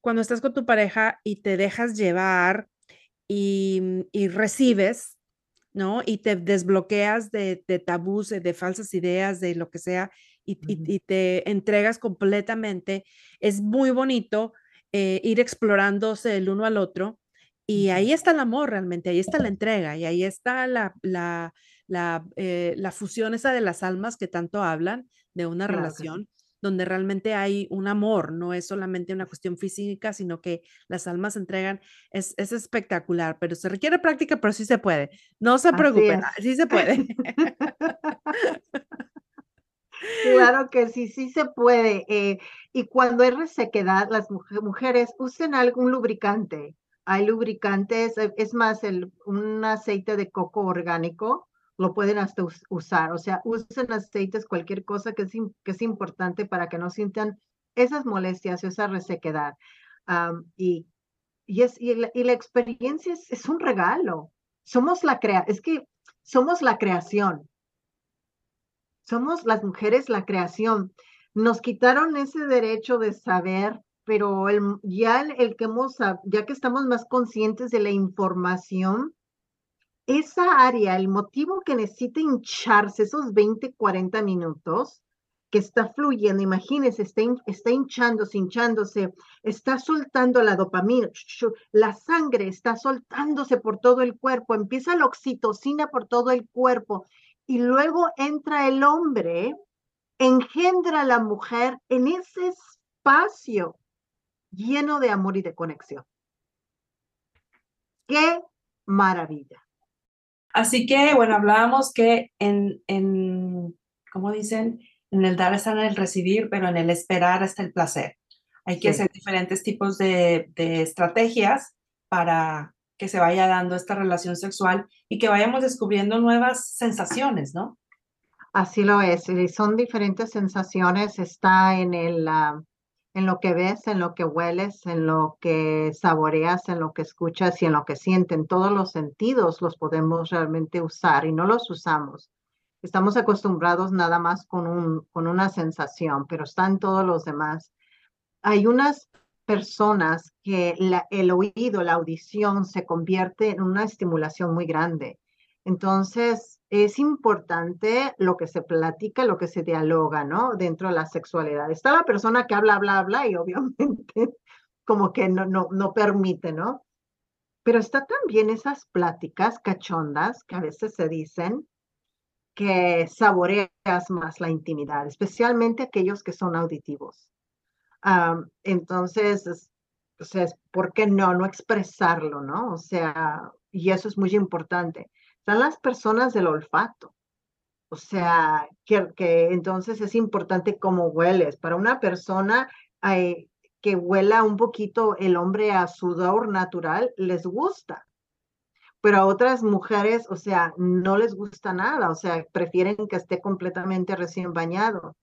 cuando estás con tu pareja y te dejas llevar y, mm, recibes, ¿no? Y te desbloqueas de, de tabús, de, falsas ideas, de lo que sea, y, te entregas completamente. Es muy bonito eh, ir explorándose el uno al otro. Y ahí está el amor realmente, ahí está la entrega y ahí está la, la, la, eh, la fusión esa de las almas que tanto hablan de una relación donde realmente hay un amor, no es solamente una cuestión física, sino que las almas entregan, es, es espectacular, pero se requiere práctica, pero sí se puede. No se preocupen, sí se puede. Claro que sí, sí se puede. Eh, y cuando hay resequedad, las mujeres usen algún lubricante. Hay lubricantes, eh, es más, el, un aceite de coco orgánico lo pueden hasta usar. O sea, usen aceites, cualquier cosa que es, que es importante para que no sientan esas molestias, esa resequedad. y, y, es, y, la, experiencia es, es, un regalo. Somos la crea es que somos la creación. Somos las mujeres la creación. Nos quitaron ese derecho de saber, pero el, ya el que hemos, ya que estamos más conscientes de la información, esa área, el motivo que necesita hincharse esos 20, 40 minutos, que está fluyendo, imagínense, está, está hinchándose, hinchándose, está soltando la dopamina, la sangre está soltándose por todo el cuerpo, empieza la oxitocina por todo el cuerpo y luego entra el hombre, engendra a la mujer en ese espacio lleno de amor y de conexión. ¡Qué maravilla! Así que, bueno, hablábamos que en, en como dicen, en el dar está en el recibir, pero en el esperar está el placer. Hay que hacer diferentes tipos de, de, estrategias para que se vaya dando esta relación sexual y que vayamos descubriendo nuevas sensaciones, ¿no? Así lo es, y son diferentes sensaciones, está en el, en lo que ves, en lo que hueles, en lo que saboreas, en lo que escuchas y en lo que sienten. Todos los sentidos los podemos realmente usar y no los usamos. Estamos acostumbrados nada más con, un, con una sensación, pero están todos los demás. Hay unas personas que el oído, la audición se convierte en una estimulación muy grande. Entonces, es importante lo que se platica, lo que se dialoga, ¿no? Dentro de la sexualidad. Está la persona que habla, habla, habla y obviamente como que no, no, no permite, ¿no? Pero está también esas pláticas cachondas que a veces se dicen que saboreas más la intimidad, especialmente aquellos que son auditivos. Entonces, o sea, ¿por qué no? No expresarlo, ¿no? O sea, y eso es muy importante. Están las personas del olfato. O sea, que, entonces es importante cómo hueles. Para una persona que huela un poquito el hombre a sudor natural, les gusta. Pero a otras mujeres, o sea, no les gusta nada, o sea, prefieren que esté completamente recién bañado.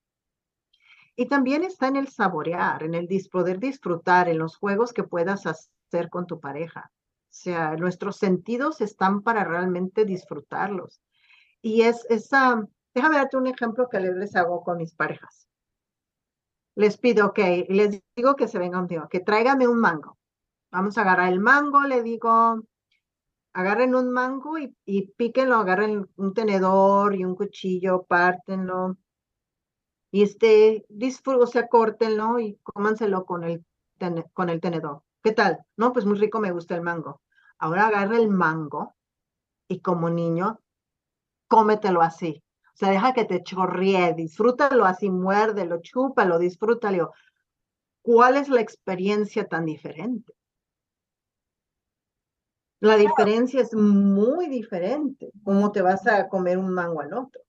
Y también está en el saborear, en el poder disfrutar, en los juegos que puedas hacer con tu pareja. O sea, nuestros sentidos están para realmente disfrutarlos. Y es esa, déjame darte un ejemplo que les hago con mis parejas les pido, ok, les digo que se vengan contigo, que tráigame un mango. Vamos a agarrar el mango, le digo, agarren un mango y, y píquenlo, agarren un tenedor y un cuchillo, pártenlo. Y este, disfruten, o sea, córtenlo y cómanselo con el, con el tenedor. ¿Qué tal? No, pues muy rico, me gusta el mango. Ahora agarra el mango y como niño, cómetelo así. O sea, deja que te chorree, disfrútalo así, muérdelo, chúpalo, disfrútalo. ¿Cuál es la experiencia tan diferente? La diferencia es muy diferente. ¿Cómo te vas a comer un mango al otro?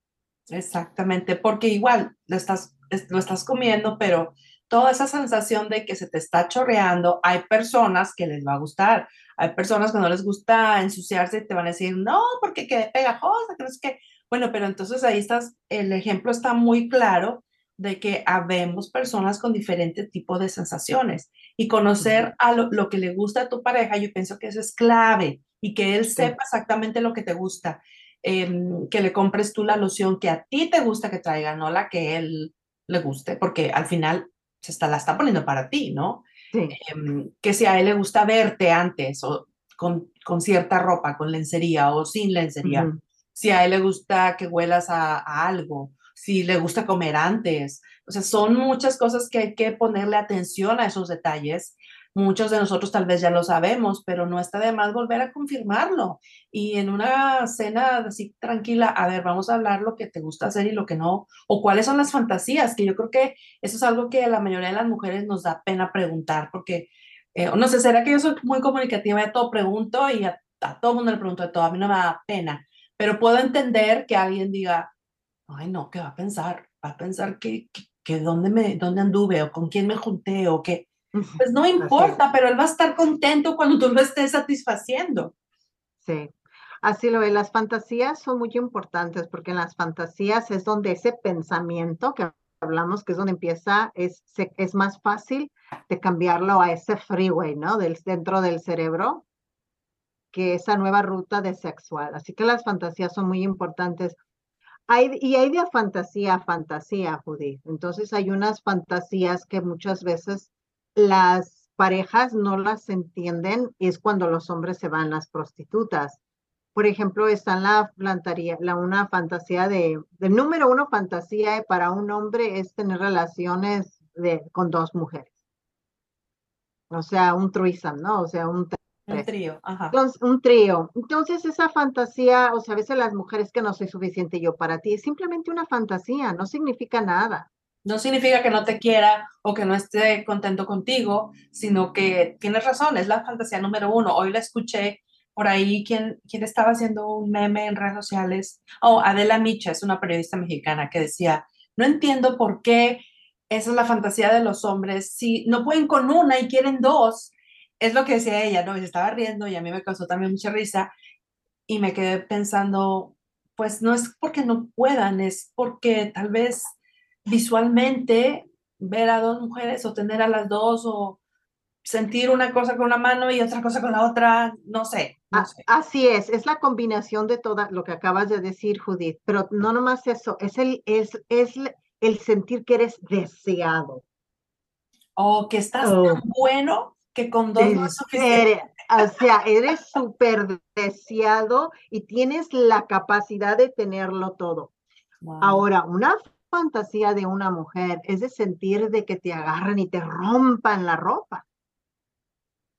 Exactamente, porque igual lo estás, lo estás comiendo, pero toda esa sensación de que se te está chorreando, hay personas que les va a gustar, hay personas que no les gusta ensuciarse y te van a decir, no, porque quede pegajosa, que no es que, bueno, pero entonces ahí estás, el ejemplo está muy claro de que habemos personas con diferentes tipos de sensaciones y conocer a lo, que le gusta a tu pareja, yo pienso que eso es clave y que él sepa exactamente lo que te gusta, em, que le compres tú la loción que a ti te gusta que traiga, no la que él le guste, porque al final se está, la está poniendo para ti, ¿no? Em, que si a él le gusta verte antes o con, con cierta ropa, con lencería o sin lencería si a él le gusta que huelas a, algo, si le gusta comer antes. O sea, son muchas cosas que hay que ponerle atención a esos detalles. Muchos de nosotros tal vez ya lo sabemos, pero no está de más volver a confirmarlo. Y en una cena así tranquila, a ver, vamos a hablar lo que te gusta hacer y lo que no, o cuáles son las fantasías, que yo creo que eso es algo que la mayoría de las mujeres nos da pena preguntar, porque, eh, no sé, será que yo soy muy comunicativa, y todo pregunto y a, a todo mundo le pregunto de todo, a mí no me da pena pero puedo entender que alguien diga, ay no, ¿qué va a pensar? Va a pensar que, que, dónde, me, dónde anduve o con quién me junté o qué. Pues no importa, pero él va a estar contento cuando tú lo estés satisfaciendo. Sí, así lo ve. Las fantasías son muy importantes porque en las fantasías es donde ese pensamiento que hablamos, que es donde empieza, es, es más fácil de cambiarlo a ese freeway, ¿no? Del centro del cerebro que esa nueva ruta de sexual. Así que las fantasías son muy importantes. Hay, y hay de fantasía a fantasía, Judy. Entonces hay unas fantasías que muchas veces las parejas no las entienden es cuando los hombres se van las prostitutas. Por ejemplo, está en la plantaría, la una fantasía de, del número uno fantasía para un hombre es tener relaciones de, con dos mujeres. O sea, un threesome, ¿no? O sea, un un trío, ajá. Entonces, un trío. Entonces, esa fantasía, o sea, a veces las mujeres que no soy suficiente yo para ti, es simplemente una fantasía, no significa nada. No significa que no te quiera o que no esté contento contigo, sino que tienes razón, es la fantasía número uno. Hoy la escuché por ahí, quien, quien estaba haciendo un meme en redes sociales? Oh, Adela Micha, es una periodista mexicana que decía, no entiendo por qué esa es la fantasía de los hombres, si no pueden con una y quieren dos, es lo que decía ella, ¿no? Y se estaba riendo y a mí me causó también mucha risa y me quedé pensando, pues no es porque no puedan, es porque tal vez visualmente ver a dos mujeres o tener a las dos o sentir una cosa con una mano y otra cosa con la otra, no sé, Así es, es la combinación de todo lo que acabas de decir, Judith, pero no nomás eso, es el, es, es el sentir que eres deseado. O que estás tan oh. bueno que con dos no o sea, eres súper deseado y tienes la capacidad de tenerlo todo. Ahora, una fantasía de una mujer es de sentir de que te agarran y te rompan la ropa.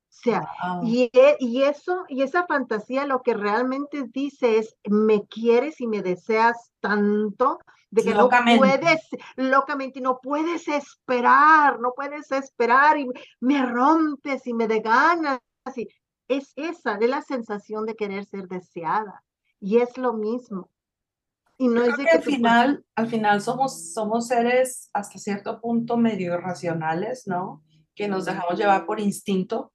O sea, y, e, y, eso, y esa fantasía lo que realmente dice es, me quieres y me deseas tanto de que no puedes, locamente, no puedes esperar, no puedes esperar y me rompes y me de ganas. Y es esa, de la sensación de querer ser deseada. Y es lo mismo. Y no es de que, al final, al final somos, somos seres hasta cierto punto medio irracionales, ¿no? Que nos dejamos llevar por instinto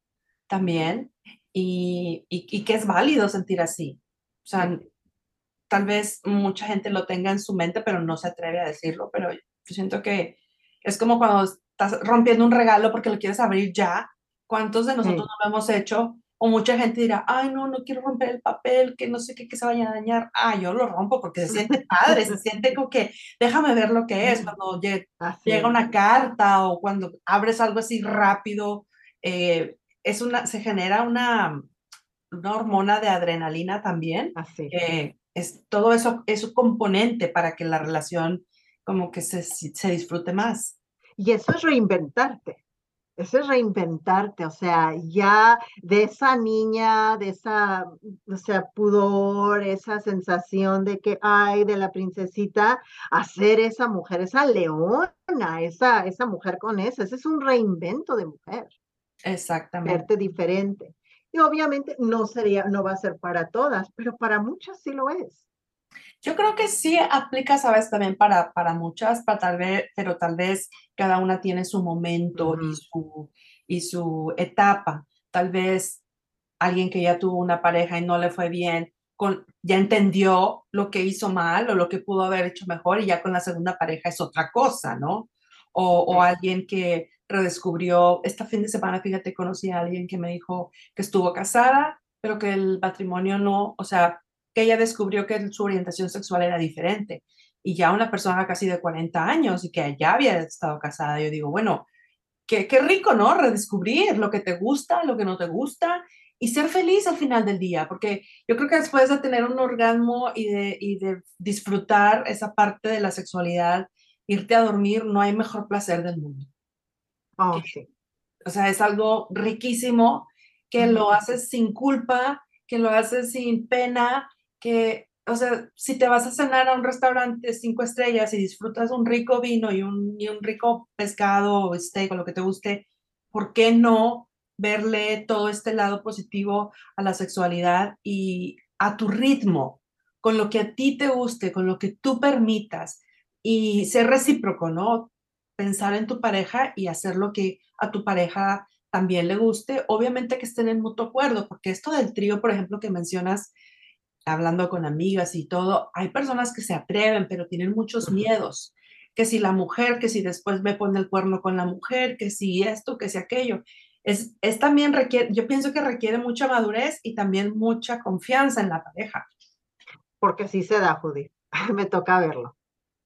también y, y, que es válido sentir así. O sea, tal vez mucha gente lo tenga en su mente, pero no se atreve a decirlo, pero yo siento que es como cuando estás rompiendo un regalo porque lo quieres abrir ya. ¿Cuántos de nosotros no lo hemos hecho? O mucha gente dirá, ay, no, no quiero romper el papel, que no sé qué, que se vaya a dañar. Ah, yo lo rompo porque se siente padre, se siente como que déjame ver lo que es cuando llega, una carta o cuando abres algo así rápido. Eh, es una, se genera una, una hormona de adrenalina también. Así. es, todo eso es un componente para que la relación como que se, se disfrute más. Y eso es reinventarte. Eso es reinventarte, o sea, ya de esa niña, de esa, o sea, pudor, esa sensación de que hay de la princesita, hacer esa mujer, esa leona, esa, esa mujer con eso, ese es un reinvento de mujer. Exactamente. Verte diferente. Y obviamente no sería, no va a ser para todas, pero para muchas sí lo es. Yo creo que sí aplica, sabes, también para, para muchas, para tal vez, pero tal vez cada una tiene su momento y, su, y su etapa. Tal vez alguien que ya tuvo una pareja y no le fue bien, con, ya entendió lo que hizo mal o lo que pudo haber hecho mejor y ya con la segunda pareja es otra cosa, ¿no? O, o alguien que redescubrió, esta fin de semana, fíjate, conocí a alguien que me dijo que estuvo casada, pero que el matrimonio no, o sea, que ella descubrió que su orientación sexual era diferente. Y ya una persona casi de 40 años y que ya había estado casada, yo digo, bueno, qué, qué rico, ¿no? Redescubrir lo que te gusta, lo que no te gusta y ser feliz al final del día, porque yo creo que después de tener un orgasmo y de, y de disfrutar esa parte de la sexualidad, irte a dormir, no hay mejor placer del mundo. Oh, sí. O sea, es algo riquísimo que lo haces sin culpa, que lo haces sin pena, que, o sea, si te vas a cenar a un restaurante cinco estrellas y disfrutas un rico vino y un, y un rico pescado o steak o lo que te guste, ¿por qué no verle todo este lado positivo a la sexualidad y a tu ritmo, con lo que a ti te guste, con lo que tú permitas y ser recíproco, ¿no? Pensar en tu pareja y hacer lo que a tu pareja también le guste, obviamente que estén en mutuo acuerdo, porque esto del trío, por ejemplo, que mencionas, hablando con amigas y todo, hay personas que se atreven, pero tienen muchos miedos, que si la mujer, que si después me pone el cuerno con la mujer, que si esto, que si aquello. Es, es también requiere, yo pienso que requiere mucha madurez y también mucha confianza en la pareja. Porque sí se da, Judy. me toca verlo.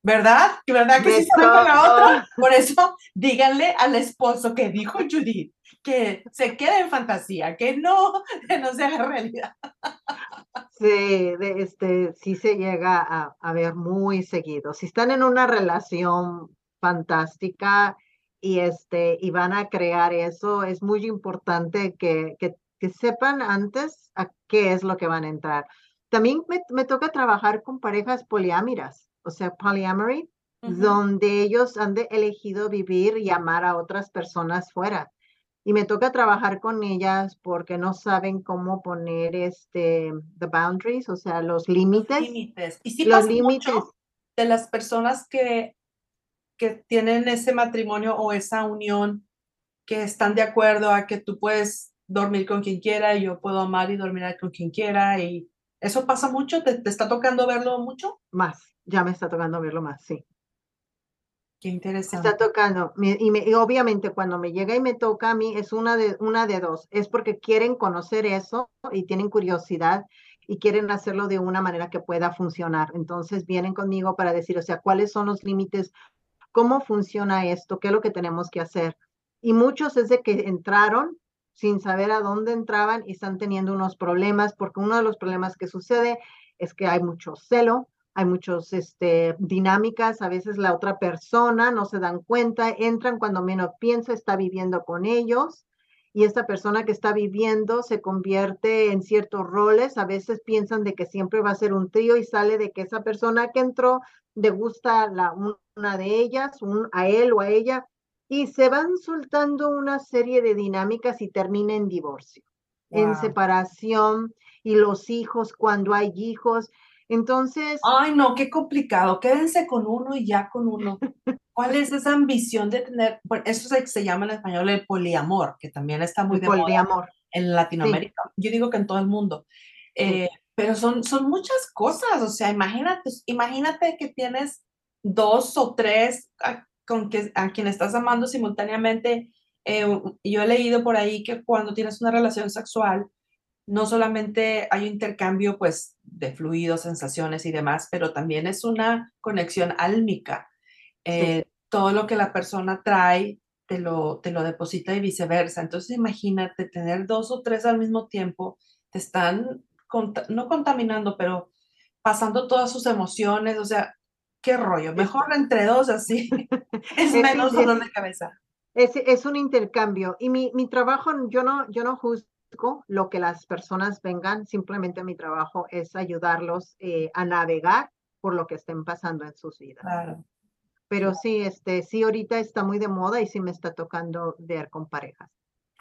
¿Verdad? ¿Verdad que sí se da la otra? Por eso díganle al esposo que dijo Judith que se quede en fantasía, que no, que no se haga realidad. Sí, de, este, sí se llega a, a, ver muy seguido. Si están en una relación fantástica y, este, y van a crear eso, es muy importante que, que, que sepan antes a qué es lo que van a entrar. También me, me toca trabajar con parejas poliámiras, o sea, polyamory, donde ellos han de elegido vivir y amar a otras personas fuera y me toca trabajar con ellas porque no saben cómo poner este the boundaries, o sea, los límites. Los límites. Y sí los límites de las personas que que tienen ese matrimonio o esa unión que están de acuerdo a que tú puedes dormir con quien quiera y yo puedo amar y dormir con quien quiera y eso pasa mucho, ¿Te, te está tocando verlo mucho? Más, ya me está tocando verlo más, sí. Qué interesante. Está tocando. Y, me, y, obviamente cuando me llega y me toca a mí es una de, una de dos. Es porque quieren conocer eso y tienen curiosidad y quieren hacerlo de una manera que pueda funcionar. Entonces vienen conmigo para decir, o sea, cuáles son los límites, cómo funciona esto, qué es lo que tenemos que hacer. Y muchos es de que entraron sin saber a dónde entraban y están teniendo unos problemas, porque uno de los problemas que sucede es que hay mucho celo, hay muchas este, dinámicas, a veces la otra persona no se dan cuenta, entran cuando menos piensa, está viviendo con ellos y esta persona que está viviendo se convierte en ciertos roles, a veces piensan de que siempre va a ser un trío y sale de que esa persona que entró le gusta la, una de ellas, un, a él o a ella, y se van soltando una serie de dinámicas y termina en divorcio, en separación y los hijos cuando hay hijos. Entonces. Ay, no, qué complicado. Quédense con uno y ya con uno. ¿Cuál es esa ambición de tener? Bueno, eso se, llama en español el poliamor, que también está muy de moda en Latinoamérica. Yo digo que en todo el mundo. Eh, pero son, son muchas cosas. O sea, imagínate, imagínate que tienes dos o tres a, con que, a quien estás amando simultáneamente. Eh, yo he leído por ahí que cuando tienes una relación sexual, no solamente hay un intercambio pues de fluidos, sensaciones y demás, pero también es una conexión álmica. Eh, todo lo que la persona trae te lo, te lo deposita y viceversa. Entonces imagínate tener dos o tres al mismo tiempo, te están no contaminando, pero pasando todas sus emociones, o sea, qué rollo, mejor entre dos así, es, menos dolor de cabeza. Es, es, un intercambio y mi, mi trabajo, yo no, yo no juzgo lo que las personas vengan, simplemente mi trabajo es ayudarlos eh, a navegar por lo que estén pasando en sus vidas. Claro. Pero sí, este, sí, ahorita está muy de moda y sí me está tocando ver con parejas.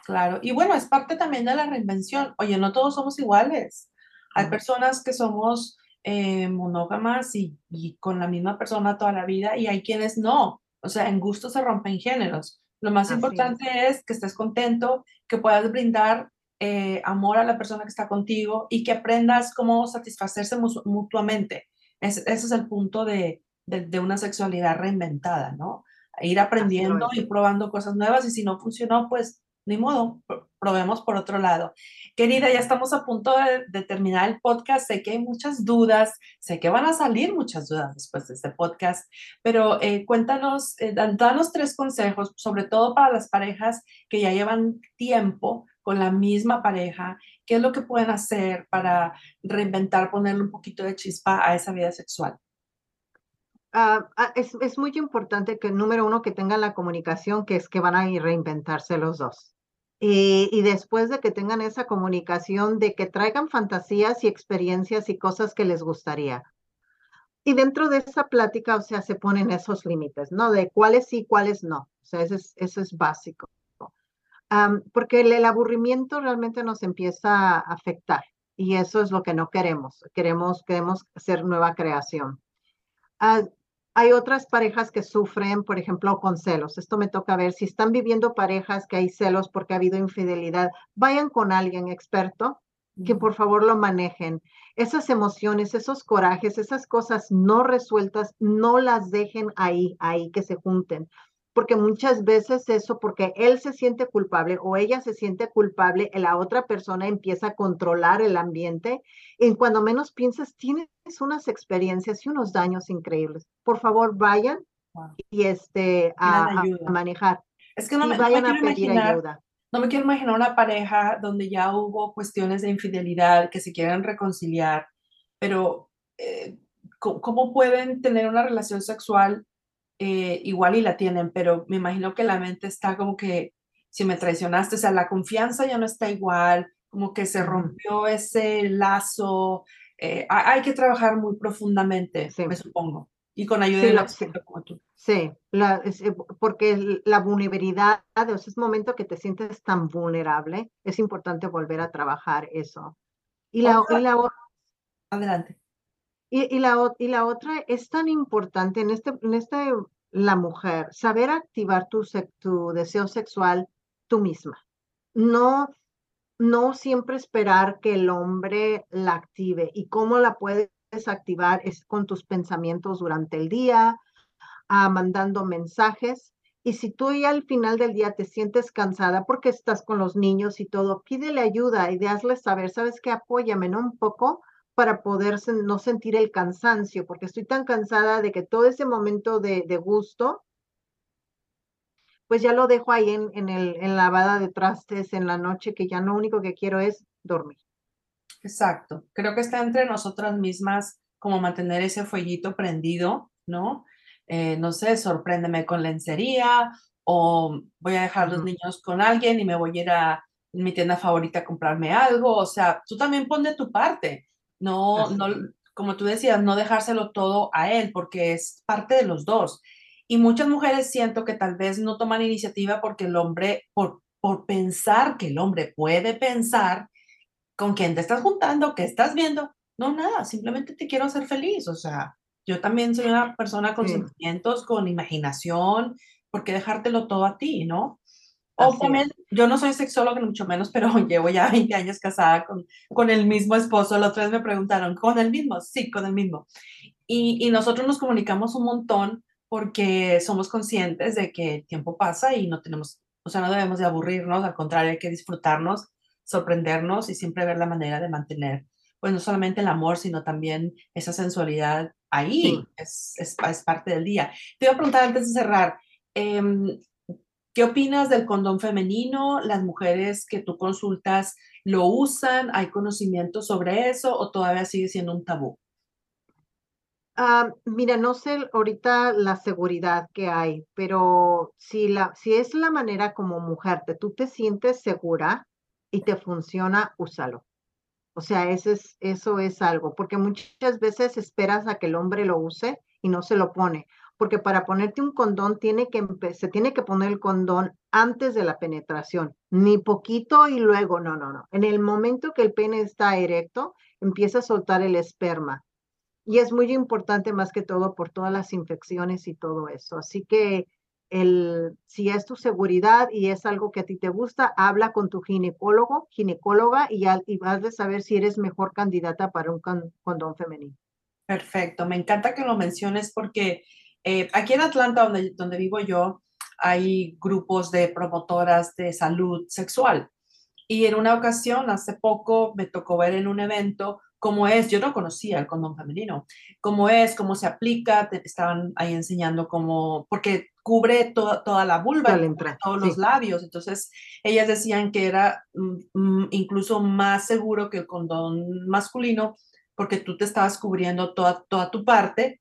Claro, y bueno, es parte también de la reinvención. Oye, no todos somos iguales. Hay personas que somos eh, monógamas y, y, con la misma persona toda la vida y hay quienes no. O sea, en gusto se rompen géneros. Lo más importante es. que estés contento, que puedas brindar eh, amor a la persona que está contigo y que aprendas cómo satisfacerse mutuamente. ese es el punto de, de, una sexualidad reinventada, ¿no? Ir aprendiendo y probando cosas nuevas y si no funcionó, pues ni modo, probemos por otro lado. Querida, ya estamos a punto de, terminar el podcast. Sé que hay muchas dudas, sé que van a salir muchas dudas después de este podcast, pero eh, cuéntanos, eh, danos tres consejos, sobre todo para las parejas que ya llevan tiempo con la misma pareja, qué es lo que pueden hacer para reinventar, ponerle un poquito de chispa a esa vida sexual. Ah, ah, es, es, muy importante que, número uno, que tengan la comunicación, que es que van a ir reinventarse los dos. Y, y, después de que tengan esa comunicación, de que traigan fantasías y experiencias y cosas que les gustaría. Y dentro de esa plática, o sea, se ponen esos límites, ¿no? De cuáles sí, cuáles no. O sea, eso es, eso es básico porque el, aburrimiento realmente nos empieza a afectar y eso es lo que no queremos. Queremos, queremos hacer nueva creación. Ah, hay otras parejas que sufren, por ejemplo, con celos. Esto me toca ver. Si están viviendo parejas que hay celos porque ha habido infidelidad, vayan con alguien experto que por favor lo manejen. Esas emociones, esos corajes, esas cosas no resueltas, no las dejen ahí, ahí que se junten porque muchas veces eso, porque él se siente culpable o ella se siente culpable, la otra persona empieza a controlar el ambiente y cuando menos piensas, tienes unas experiencias y unos daños increíbles. Por favor, vayan y este, a, manejar. Es que no me, vayan a pedir ayuda. No me quiero imaginar una pareja donde ya hubo cuestiones de infidelidad, que se quieren reconciliar, pero eh, ¿cómo pueden tener una relación sexual eh, igual y la tienen, pero me imagino que la mente está como que si me traicionaste, o sea, la confianza ya no está igual, como que se rompió ese lazo. Eh, hay que trabajar muy profundamente, me supongo, y con ayuda de la sí, como tú. Sí, la, eh, porque la vulnerabilidad, o sea, es momento que te sientes tan vulnerable, es importante volver a trabajar eso. Y la, y la Adelante. Y, la, y la otra es tan importante en este, en este, la mujer, saber activar tu, tu deseo sexual tú misma. No, no siempre esperar que el hombre la active. ¿Y cómo la puedes activar? Es con tus pensamientos durante el día, ah, mandando mensajes. Y si tú ya al final del día te sientes cansada porque estás con los niños y todo, pídele ayuda y hazle saber, ¿sabes qué? Apóyame, ¿no? Un poco para poder no sentir el cansancio, porque estoy tan cansada de que todo ese momento de, de gusto, pues ya lo dejo ahí en, en, el, en lavada de trastes en la noche, que ya lo único que quiero es dormir. Exacto. Creo que está entre nosotras mismas como mantener ese fueguito prendido, ¿no? Eh, no sé, sorpréndeme con lencería o voy a dejar los niños con alguien y me voy a ir a mi tienda favorita a comprarme algo. O sea, tú también pon de tu parte. No, no, como tú decías, no dejárselo todo a él porque es parte de los dos. Y muchas mujeres siento que tal vez no toman iniciativa porque el hombre, por, por pensar que el hombre puede pensar con quién te estás juntando, qué estás viendo. No, nada, simplemente te quiero hacer feliz. O sea, yo también soy una persona con sentimientos, con imaginación, ¿por qué dejártelo todo a ti, no? Obviamente, yo no soy sexóloga, ni mucho menos, pero llevo ya 20 años casada con, con el mismo esposo. La otra vez me preguntaron, ¿con el mismo? Sí, con el mismo. Y, y nosotros nos comunicamos un montón porque somos conscientes de que el tiempo pasa y no tenemos, o sea, no debemos de aburrirnos, al contrario, hay que disfrutarnos, sorprendernos y siempre ver la manera de mantener, pues no solamente el amor, sino también esa sensualidad ahí, es, es, es, parte del día. Te iba a preguntar antes de cerrar, eh, ¿Qué opinas del condón femenino? ¿Las mujeres que tú consultas lo usan? ¿Hay conocimiento sobre eso o todavía sigue siendo un tabú? Uh, mira, no sé ahorita la seguridad que hay, pero si, la, si es la manera como mujer, te, tú te sientes segura y te funciona, úsalo. O sea, eso es, eso es algo, porque muchas veces esperas a que el hombre lo use y no se lo pone porque para ponerte un condón tiene que se tiene que poner el condón antes de la penetración, ni poquito y luego, no, no, no. En el momento que el pene está erecto, empieza a soltar el esperma. Y es muy importante más que todo por todas las infecciones y todo eso. Así que el, si es tu seguridad y es algo que a ti te gusta, habla con tu ginecólogo, ginecóloga y, y vas a saber si eres mejor candidata para un condón femenino. Perfecto, me encanta que lo menciones porque eh, aquí en Atlanta, donde, donde vivo yo, hay grupos de promotoras de salud sexual. Y en una ocasión, hace poco, me tocó ver en un evento cómo es, yo no conocía el condón femenino, cómo es, cómo se aplica, te estaban ahí enseñando cómo, porque cubre toda, toda la vulva, todos los labios, entonces ellas decían que era mm, mm, incluso más seguro que el condón masculino, porque tú te estabas cubriendo toda, toda tu parte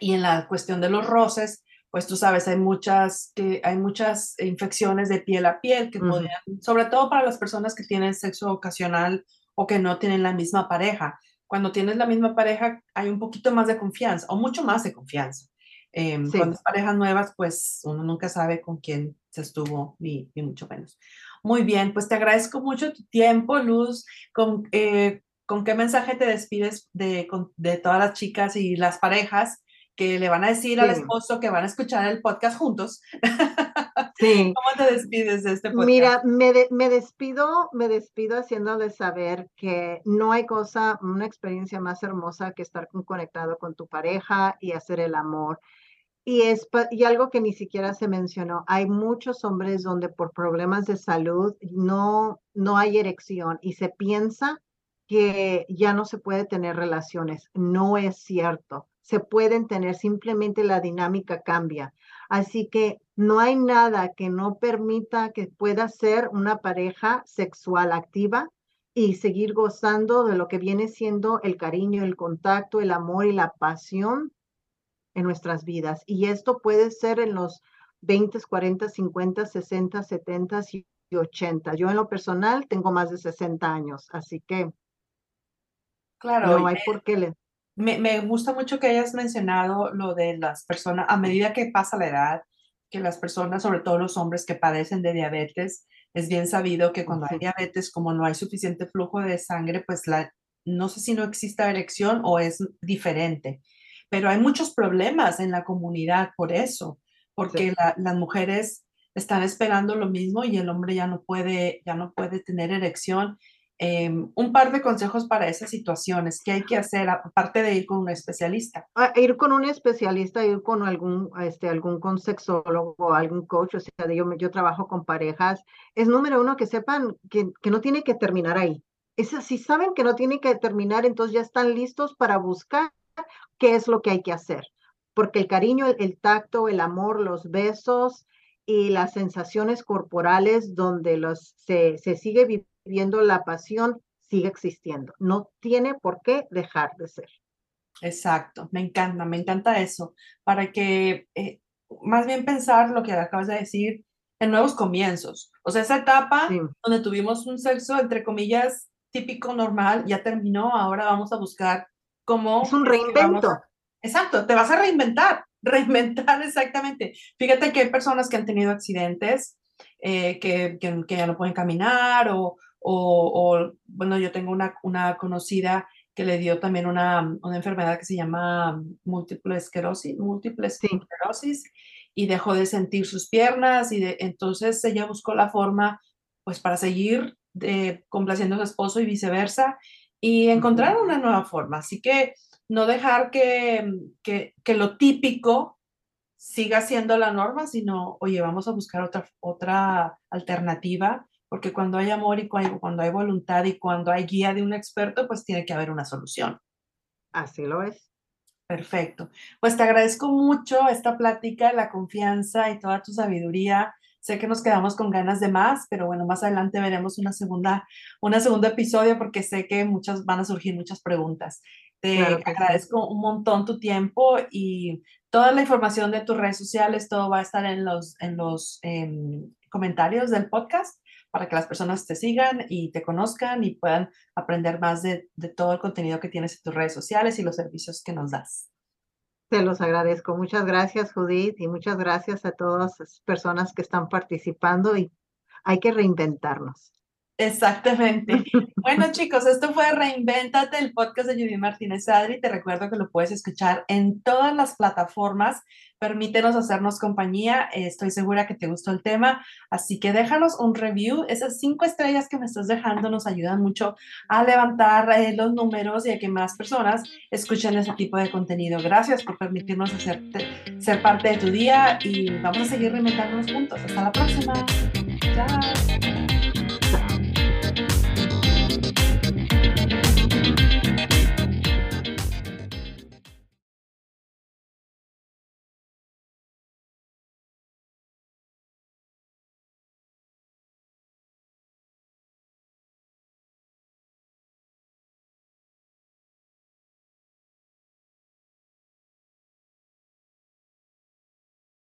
y en la cuestión de los roces, pues tú sabes, hay muchas, que hay muchas infecciones de piel a piel que podrían, sobre todo para las personas que tienen sexo ocasional o que no tienen la misma pareja. Cuando tienes la misma pareja hay un poquito más de confianza o mucho más de confianza. Eh, Cuando es parejas nuevas, pues uno nunca sabe con quién se estuvo, ni, ni, mucho menos. Muy bien, pues te agradezco mucho tu tiempo, Luz. Con, eh, ¿Con qué mensaje te despides de, de todas las chicas y las parejas que le van a decir al esposo que van a escuchar el podcast juntos. Sí. ¿Cómo te despides de este podcast? Mira, me, me despido, me despido haciéndole saber que no hay cosa, una experiencia más hermosa que estar conectado con tu pareja y hacer el amor. Y, es, y algo que ni siquiera se mencionó, hay muchos hombres donde por problemas de salud no, no hay erección y se piensa que ya no se puede tener relaciones. No es cierto se pueden tener, simplemente la dinámica cambia. Así que no hay nada que no permita que pueda ser una pareja sexual activa y seguir gozando de lo que viene siendo el cariño, el contacto, el amor y la pasión en nuestras vidas. Y esto puede ser en los 20, 40, 50, 60, 70 y 80. Yo en lo personal tengo más de 60 años, así que claro, no hay por qué le me, gusta mucho que hayas mencionado lo de las personas, a medida que pasa la edad, que las personas, sobre todo los hombres que padecen de diabetes, es bien sabido que cuando hay diabetes, como no hay suficiente flujo de sangre, pues la, no sé si no existe erección o es diferente, pero hay muchos problemas en la comunidad por eso, porque las mujeres están esperando lo mismo y el hombre ya no puede, ya no puede tener erección em, un par de consejos para esas situaciones. ¿Qué hay que hacer aparte de ir con un especialista? Ah, ir con un especialista, ir con algún, este, algún consexólogo, algún coach, o sea, yo, yo trabajo con parejas. Es número uno que sepan que, que no tiene que terminar ahí. Es, si saben que no tiene que terminar, entonces ya están listos para buscar qué es lo que hay que hacer. Porque el cariño, el tacto, el amor, los besos, y las sensaciones corporales donde los, se, se sigue viviendo la pasión sigue existiendo. No tiene por qué dejar de ser. Exacto, me encanta, me encanta eso, para que eh, más bien pensar lo que acabas de decir en nuevos comienzos. O sea, esa etapa donde tuvimos un sexo, entre comillas, típico, normal, ya terminó, ahora vamos a buscar cómo... Es un reinvento. Exacto, te vas a reinventar reinventar exactamente. Fíjate que hay personas que han tenido accidentes, eh, que, que, ya no pueden caminar o, o, bueno, yo tengo una, una, conocida que le dio también una, una enfermedad que se llama múltiple esclerosis, múltiple esclerosis y dejó de sentir sus piernas y de, entonces ella buscó la forma pues para seguir de, complaciendo a su esposo y viceversa y encontrar una nueva forma. Así que no dejar que, que, que, lo típico siga siendo la norma, sino, oye, vamos a buscar otra, otra alternativa, porque cuando hay amor y cuando hay voluntad y cuando hay guía de un experto, pues tiene que haber una solución. Así lo es. Perfecto. Pues te agradezco mucho esta plática, la confianza y toda tu sabiduría. Sé que nos quedamos con ganas de más, pero bueno, más adelante veremos una segunda, una segundo episodio porque sé que muchas van a surgir muchas preguntas. Te agradezco un montón tu tiempo y toda la información de tus redes sociales, todo va a estar en los, en los em, comentarios del podcast para que las personas te sigan y te conozcan y puedan aprender más de, todo el contenido que tienes en tus redes sociales y los servicios que nos das. Te los agradezco. Muchas gracias, Judith, y muchas gracias a todas las personas que están participando y hay que reinventarnos. Exactamente. Bueno, chicos, esto fue Reinvéntate, el podcast de Judy Martínez Adri. Te recuerdo que lo puedes escuchar en todas las plataformas. Permítenos hacernos compañía. Estoy segura que te gustó el tema. Así que déjanos un review. Esas cinco estrellas que me estás dejando nos ayudan mucho a levantar eh, los números y a que más personas escuchen ese tipo de contenido. Gracias por permitirnos hacerte, ser parte de tu día y vamos a seguir reinventándonos juntos. Hasta la próxima.